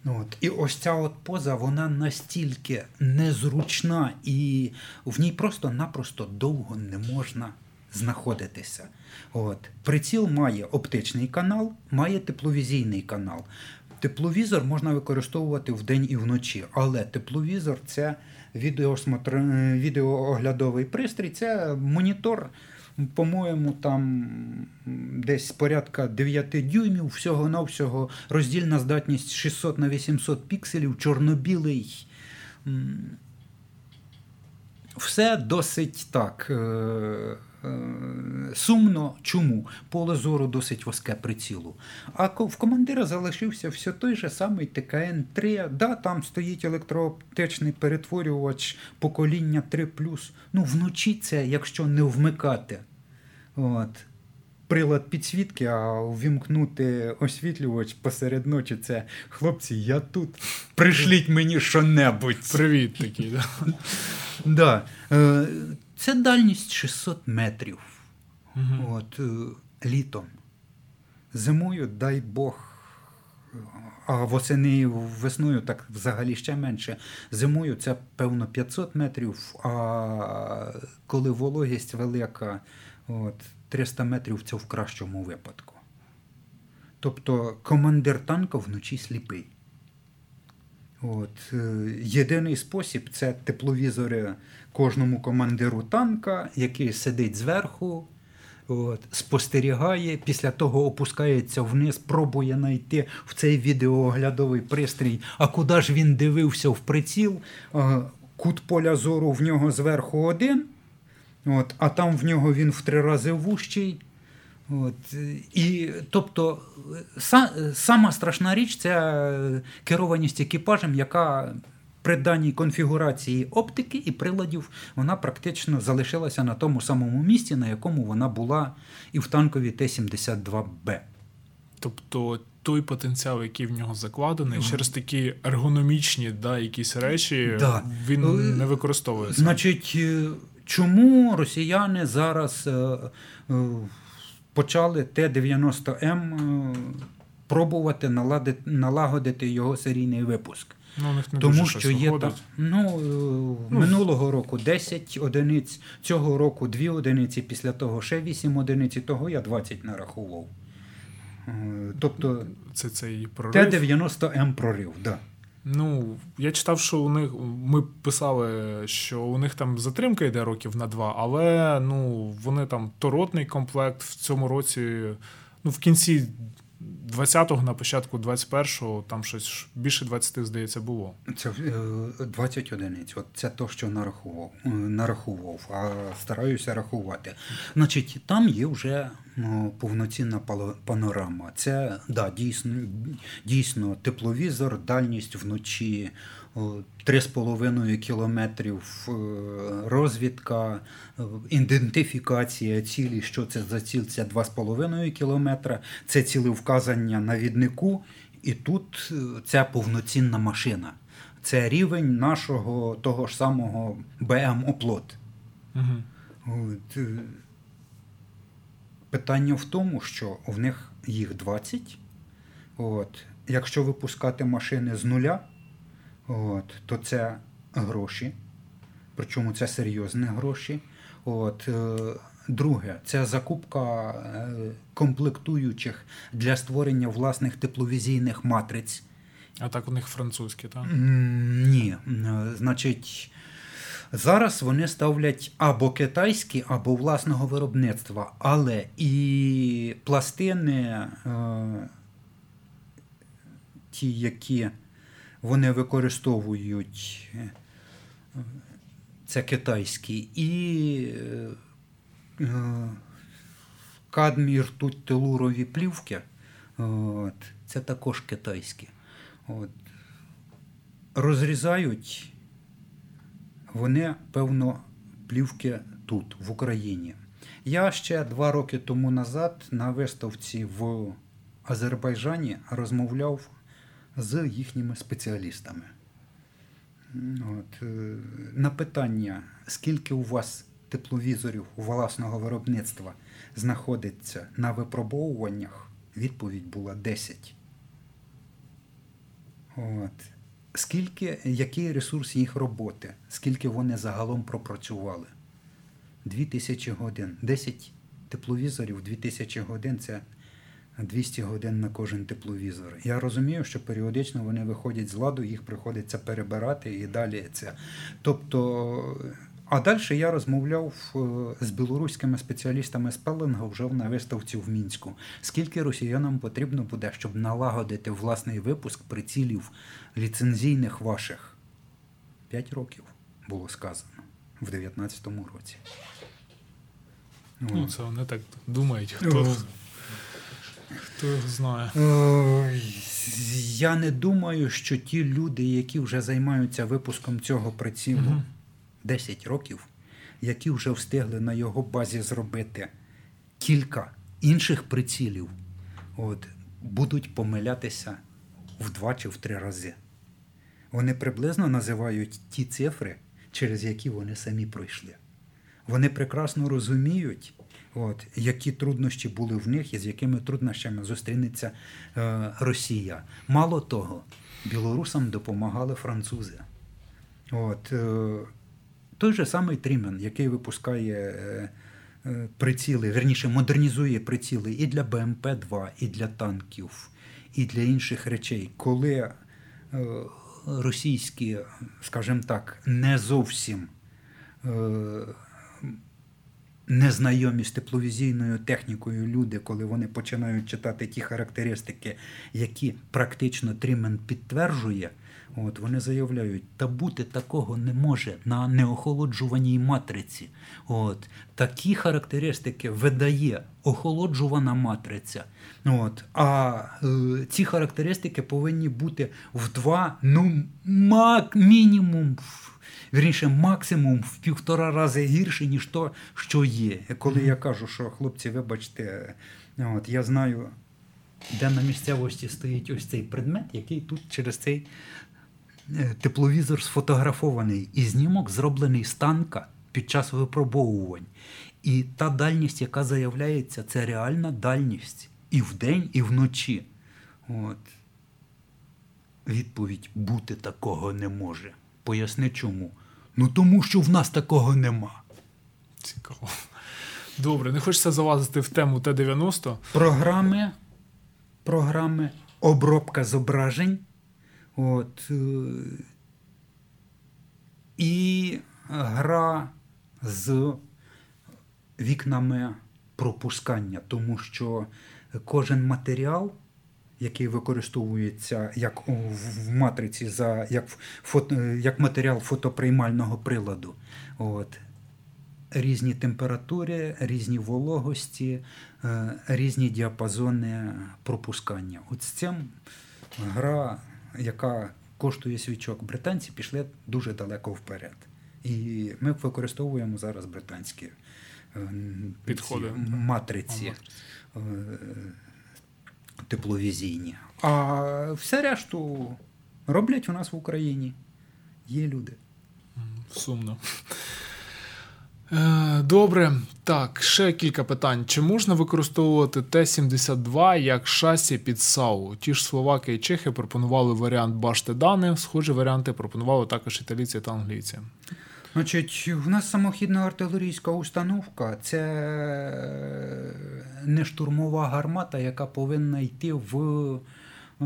От. І ось ця от поза, вона настільки незручна, і в ній просто-напросто довго не можна знаходитися. От. Приціл має оптичний канал, має тепловізійний канал. Тепловізор можна використовувати вдень і вночі, але тепловізор це е, відеооглядовий пристрій. Це монітор, по-моєму, там десь порядка 9 дюймів, всього-навсього роздільна здатність 600 на 800 пікселів, чорно-білий. Все досить так. е, е, Сумно, чому? Поле зору досить вузьке прицілу. А в командира залишився все той же самий ТКН-3. Да, там стоїть електрооптичний перетворювач покоління 3. Ну, вночі це, якщо не вмикати. От. Прилад підсвітки, а ввімкнути освітлювач посеред ночі це хлопці, я тут. Пришліть мені що-небудь. Привіт такий. Да? Да. Е, Це дальність 600 метрів. От, е, літом. Зимою, дай Бог. А восени весною так взагалі ще менше. Зимою це певно 500 метрів, а коли вологість велика, от, 300 метрів це в кращому випадку. Тобто командир танка вночі сліпий. От, е, єдиний спосіб це тепловізори кожному командиру танка, який сидить зверху, от, спостерігає, після того опускається вниз, пробує знайти в цей відеооглядовий пристрій, а куди ж він дивився в приціл, е, кут поля зору в нього зверху один, от, а там в нього він в три рази вущий. От, і, тобто, са, сама страшна річ це е, керованість екіпажем, яка при даній конфігурації оптики і приладів вона практично залишилася на тому самому місці, на якому вона була і в танкові Т-72Б. Тобто той потенціал, який в нього закладений, через такі ергономічні да, якісь речі, Да. він Е, не використовується. Значить, е, чому росіяни зараз е, е, почали Т-90М е, пробувати наладити, налагодити його серійний випуск? Ну, них не Тому дуже що є там, ну, е, минулого року 10 одиниць, цього року 2 одиниці, після того ще 8 одиниць, того я 20 нарахував. Тобто Це цей прорив. Т-90М прорив, так. Да. Ну, я читав, що у них ми писали, що у них там затримка йде років на два, але ну вони там торотний комплект в цьому році, ну в кінці 20-го, на початку 21-го, там щось більше 20, здається, було. Це е, 20 одиниць. От це то, що нарахував, е, нарахував, а стараюся рахувати. Значить, там є вже ну, повноцінна панорама. Це да, дійсно, дійсно тепловізор, дальність вночі. О, 3,5 кілометрів е, розвідка, е, ідентифікація цілі, що це за ціль, це 2,5 кілометра, це цілевказання навіднику, і тут це повноцінна машина. Це рівень нашого того ж самого БМ Оплот. Угу. Питання в тому, що в них їх 20. От, якщо випускати машини з нуля, от, то це гроші. Причому це серйозні гроші. От, е, друге, це закупка е, комплектуючих для створення власних тепловізійних матриць. А так у них французькі, так? Ні. Е, Значить, зараз вони ставлять або китайські, або власного виробництва, але і пластини, е, ті, які вони використовують, е, це китайські, і е, е, кадмій, ртуть, телурові плівки, от, це також китайські. От. Розрізають вони, певно, плівки тут, в Україні. Я ще два роки тому назад на виставці в Азербайджані розмовляв з їхніми спеціалістами. От, е, на питання, скільки у вас тепловізорів власного виробництва знаходиться на випробовуваннях, відповідь була 10. От. Скільки, який ресурс їх роботи? Скільки вони загалом пропрацювали? 2000 годин. 10 тепловізорів, 2000 годин це 200 годин на кожен тепловізор. Я розумію, що періодично вони виходять з ладу, їх приходиться перебирати і далі це. Тобто. А далі я розмовляв е, з білоруськими спеціалістами з пелинга вже на виставці в мінську. Скільки росіянам потрібно буде, щоб налагодити власний випуск прицілів ліцензійних ваших? П'ять років було сказано в 19-му році. Ну, це вони так думають. Хто, хто їх знає? Я не думаю, що ті люди, які вже займаються випуском цього прицілу угу. 10 років, які вже встигли на його базі зробити кілька інших прицілів, от, будуть помилятися в два чи в три рази. Вони приблизно називають ті цифри, через які вони самі пройшли. Вони прекрасно розуміють, от, які труднощі були в них і з якими труднощами зустрінеться е, Росія. Мало того, білорусам допомагали французи. От, е, той же самий Трімен, який випускає е, е, приціли, верніше модернізує приціли і для БМП-2, і для танків, і для інших речей, коли е, російські, скажімо так, не зовсім незнайомі з тепловізійною технікою люди, коли вони починають читати ті характеристики, які практично Трімен підтверджує, от вони заявляють, та бути такого не може на неохолоджуваній матриці. От Такі характеристики видає охолоджувана матриця. От, А е, ці характеристики повинні бути в два, ну мак, мінімум. Вірніше, максимум в півтора рази гірше, ніж то, що є. Коли я кажу, що хлопці, вибачте, от я знаю, де на місцевості стоїть ось цей предмет, який тут через цей е, тепловізор сфотографований, і знімок зроблений з танка під час випробовувань. І та дальність, яка заявляється, це реальна дальність і вдень, і вночі. От. Відповідь бути такого не може. Поясни чому. Ну тому що в нас такого нема. Цікаво. Добре, не хочеться залазити в тему Т-90. Програми, програми, обробка зображень. От, е, І гра з вікнами пропускання, тому що кожен матеріал який використовується як в матриці за як фото, як матеріал фотоприймального приладу. От. Різні температури, різні вологості, е, різні діапазони пропускання. От з цим гра, яка коштує свічок, британці пішли дуже далеко вперед. І ми використовуємо зараз британські е, підходи матриці. Матриці тепловізійні. А все решту роблять у нас в Україні. Є люди. Сумно. Е, добре, так, ще кілька питань. Чи можна використовувати Т-72 як шасі під САУ? Ті ж словаки і чехи пропонували варіант башти Дани, схожі варіанти пропонували також італійці та англійці. Значить, в нас самохідна артилерійська установка це не штурмова гармата, яка повинна йти в е,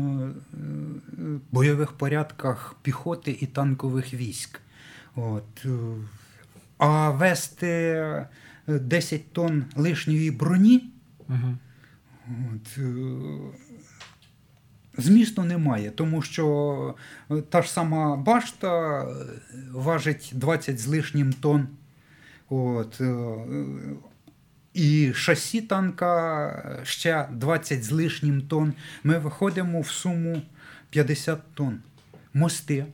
бойових порядках піхоти і танкових військ. От. А вести 10 тонн лишньої броні. Угу. От, Змісту немає, тому що е, та ж сама башта е, важить 20 з лишнім тонн. От, е, І шасі танка ще 20 з лишнім тонн. Ми виходимо в суму 50 тонн. Мости,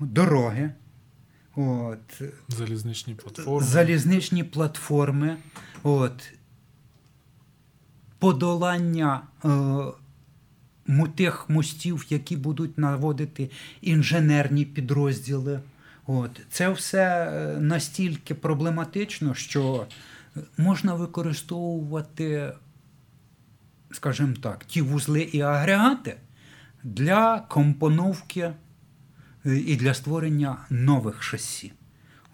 дороги. От, Залізничні платформи. Залізничні платформи. От, Подолання тих мостів, які будуть наводити інженерні підрозділи. От. Це все е, настільки проблематично, що можна використовувати, скажімо так, ті вузли і агрегати для компоновки е, і для створення нових шасі.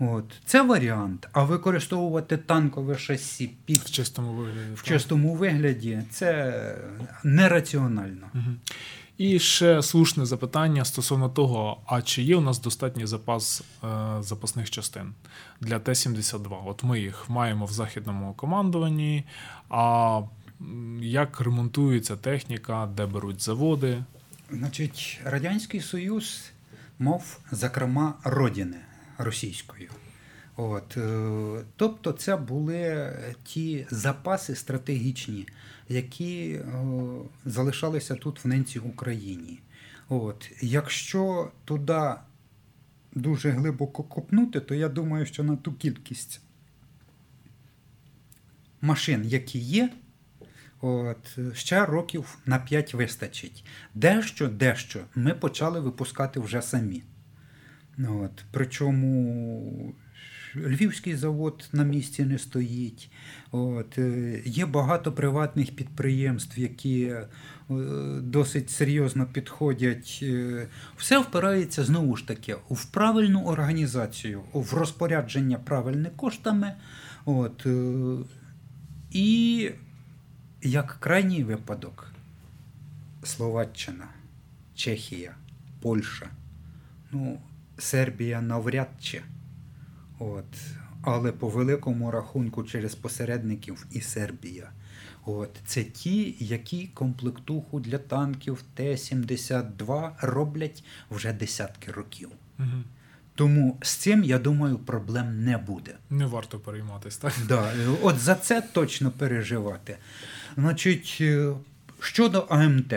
От. Це варіант. А використовувати танкове шасі під В чистому вигляді. в чистому вигляді це нераціонально. Мгм. І ще слушне запитання стосовно того, а чи є у нас достатній запас е, запасних частин для Т-72? От ми їх маємо в західному командуванні. А як ремонтується техніка, де беруть заводи? Значить, Радянський Союз мав зокрема родини російською. От, е, тобто це були ті запаси стратегічні, які е, залишалися тут в ненці Україні. От, якщо туди дуже глибоко копнути, то я думаю, що на ту кількість машин, які є, От, ще років на 5 вистачить. Дещо, дещо ми почали випускати вже самі. От, причому Львівський завод на місці не стоїть. От, е, є багато приватних підприємств, які е, досить серйозно підходять. Е, Все впирається знову ж таки в правильну організацію, в розпорядження правильними коштами. От, і як крайній випадок, Словаччина, Чехія, Польща, ну, Сербія навряд чи. От. Але по великому рахунку через посередників і Сербія. От. Це ті, які комплектуху для танків Т-72 роблять вже десятки років. Мгм. Тому з цим, я думаю, проблем не буде. Не варто перейматись, так? Да, от за це точно переживати. Значить, е, щодо АМТ,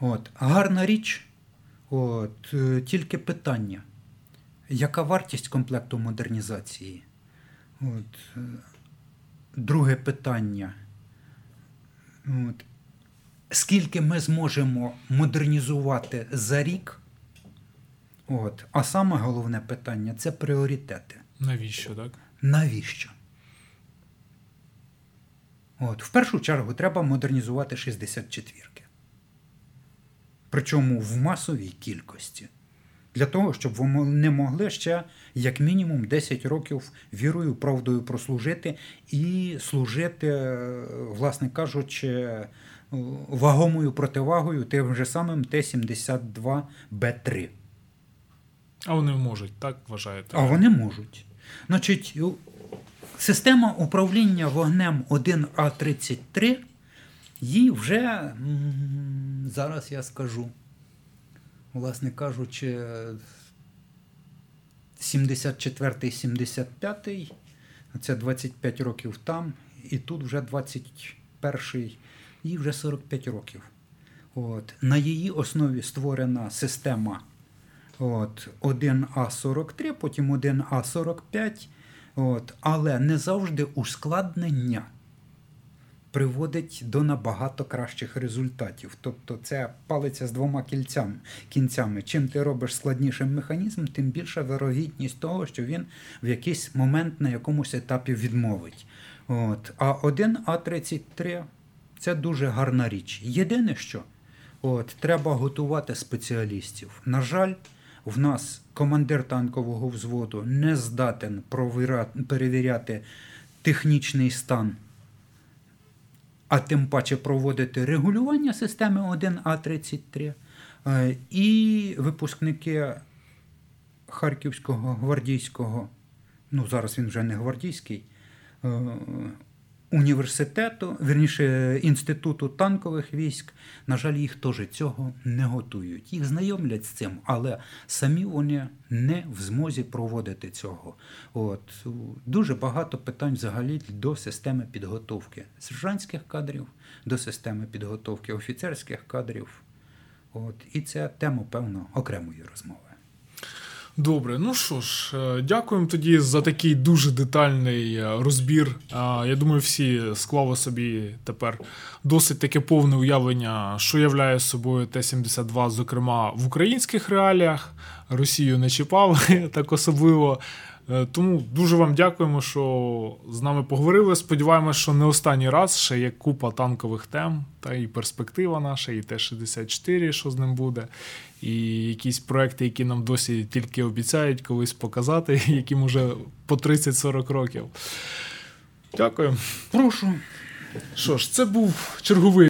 от, гарна річ, от, е, тільки питання. Яка вартість комплекту модернізації? От, е, друге питання. От, скільки ми зможемо модернізувати за рік? От, а саме головне питання це пріоритети. Навіщо, так? Навіщо? От, в першу чергу треба модернізувати 64-ки. Причому в масовій кількості. Для того, щоб вони могли ще як мінімум 10 років вірою, правдою прослужити і служити, е, власне кажучи, е, вагомою противагою тим же самим Т-72Б3. А вони можуть, так вважаєте? А вони можуть. Значить, система управління вогнем 1А33, їй вже зараз я скажу, власне кажучи, 74-й, 75-й, це 25 років там, і тут вже 21-й, їй вже 45 років. От. На її основі створена система От, 1А43, потім 1А45. От, але не завжди ускладнення приводить до набагато кращих результатів. Тобто це палиця з двома кільцями, кінцями. Чим ти робиш складнішим механізм, тим більша вирогідність того, що він в якийсь момент на якомусь етапі відмовить. От. А 1А33 це дуже гарна річ. Єдине, що от, треба готувати спеціалістів. На жаль, в нас командир танкового взводу не здатен перевіряти технічний стан, а тим паче проводити регулювання системи 1А33. Е, І випускники Харківського гвардійського, ну зараз він вже не гвардійський, е, університету, вірніше інституту танкових військ. На жаль, їх теж цього не готують. Їх знайомлять з цим, але самі вони не в змозі проводити цього. От дуже багато питань взагалі до системи підготовки сержантських кадрів, до системи підготовки офіцерських кадрів. От і це тема, певно, окремої розмови. Добре, ну що ж, е, дякуємо тоді за такий дуже детальний е, розбір. Я думаю, всі склали собі тепер досить таке повне уявлення, що являє собою Т-72, зокрема в українських реаліях. Росію не чіпали так особливо. Е, Тому дуже вам дякуємо, що з нами поговорили. Сподіваємось, що не останній раз ще є купа танкових тем, та і перспектива наша, і Т-64, що з ним буде, і якісь проекти, які нам досі тільки обіцяють колись показати, яким уже по 30-40 років. Дякую. Прошу. Що ж, це був черговий.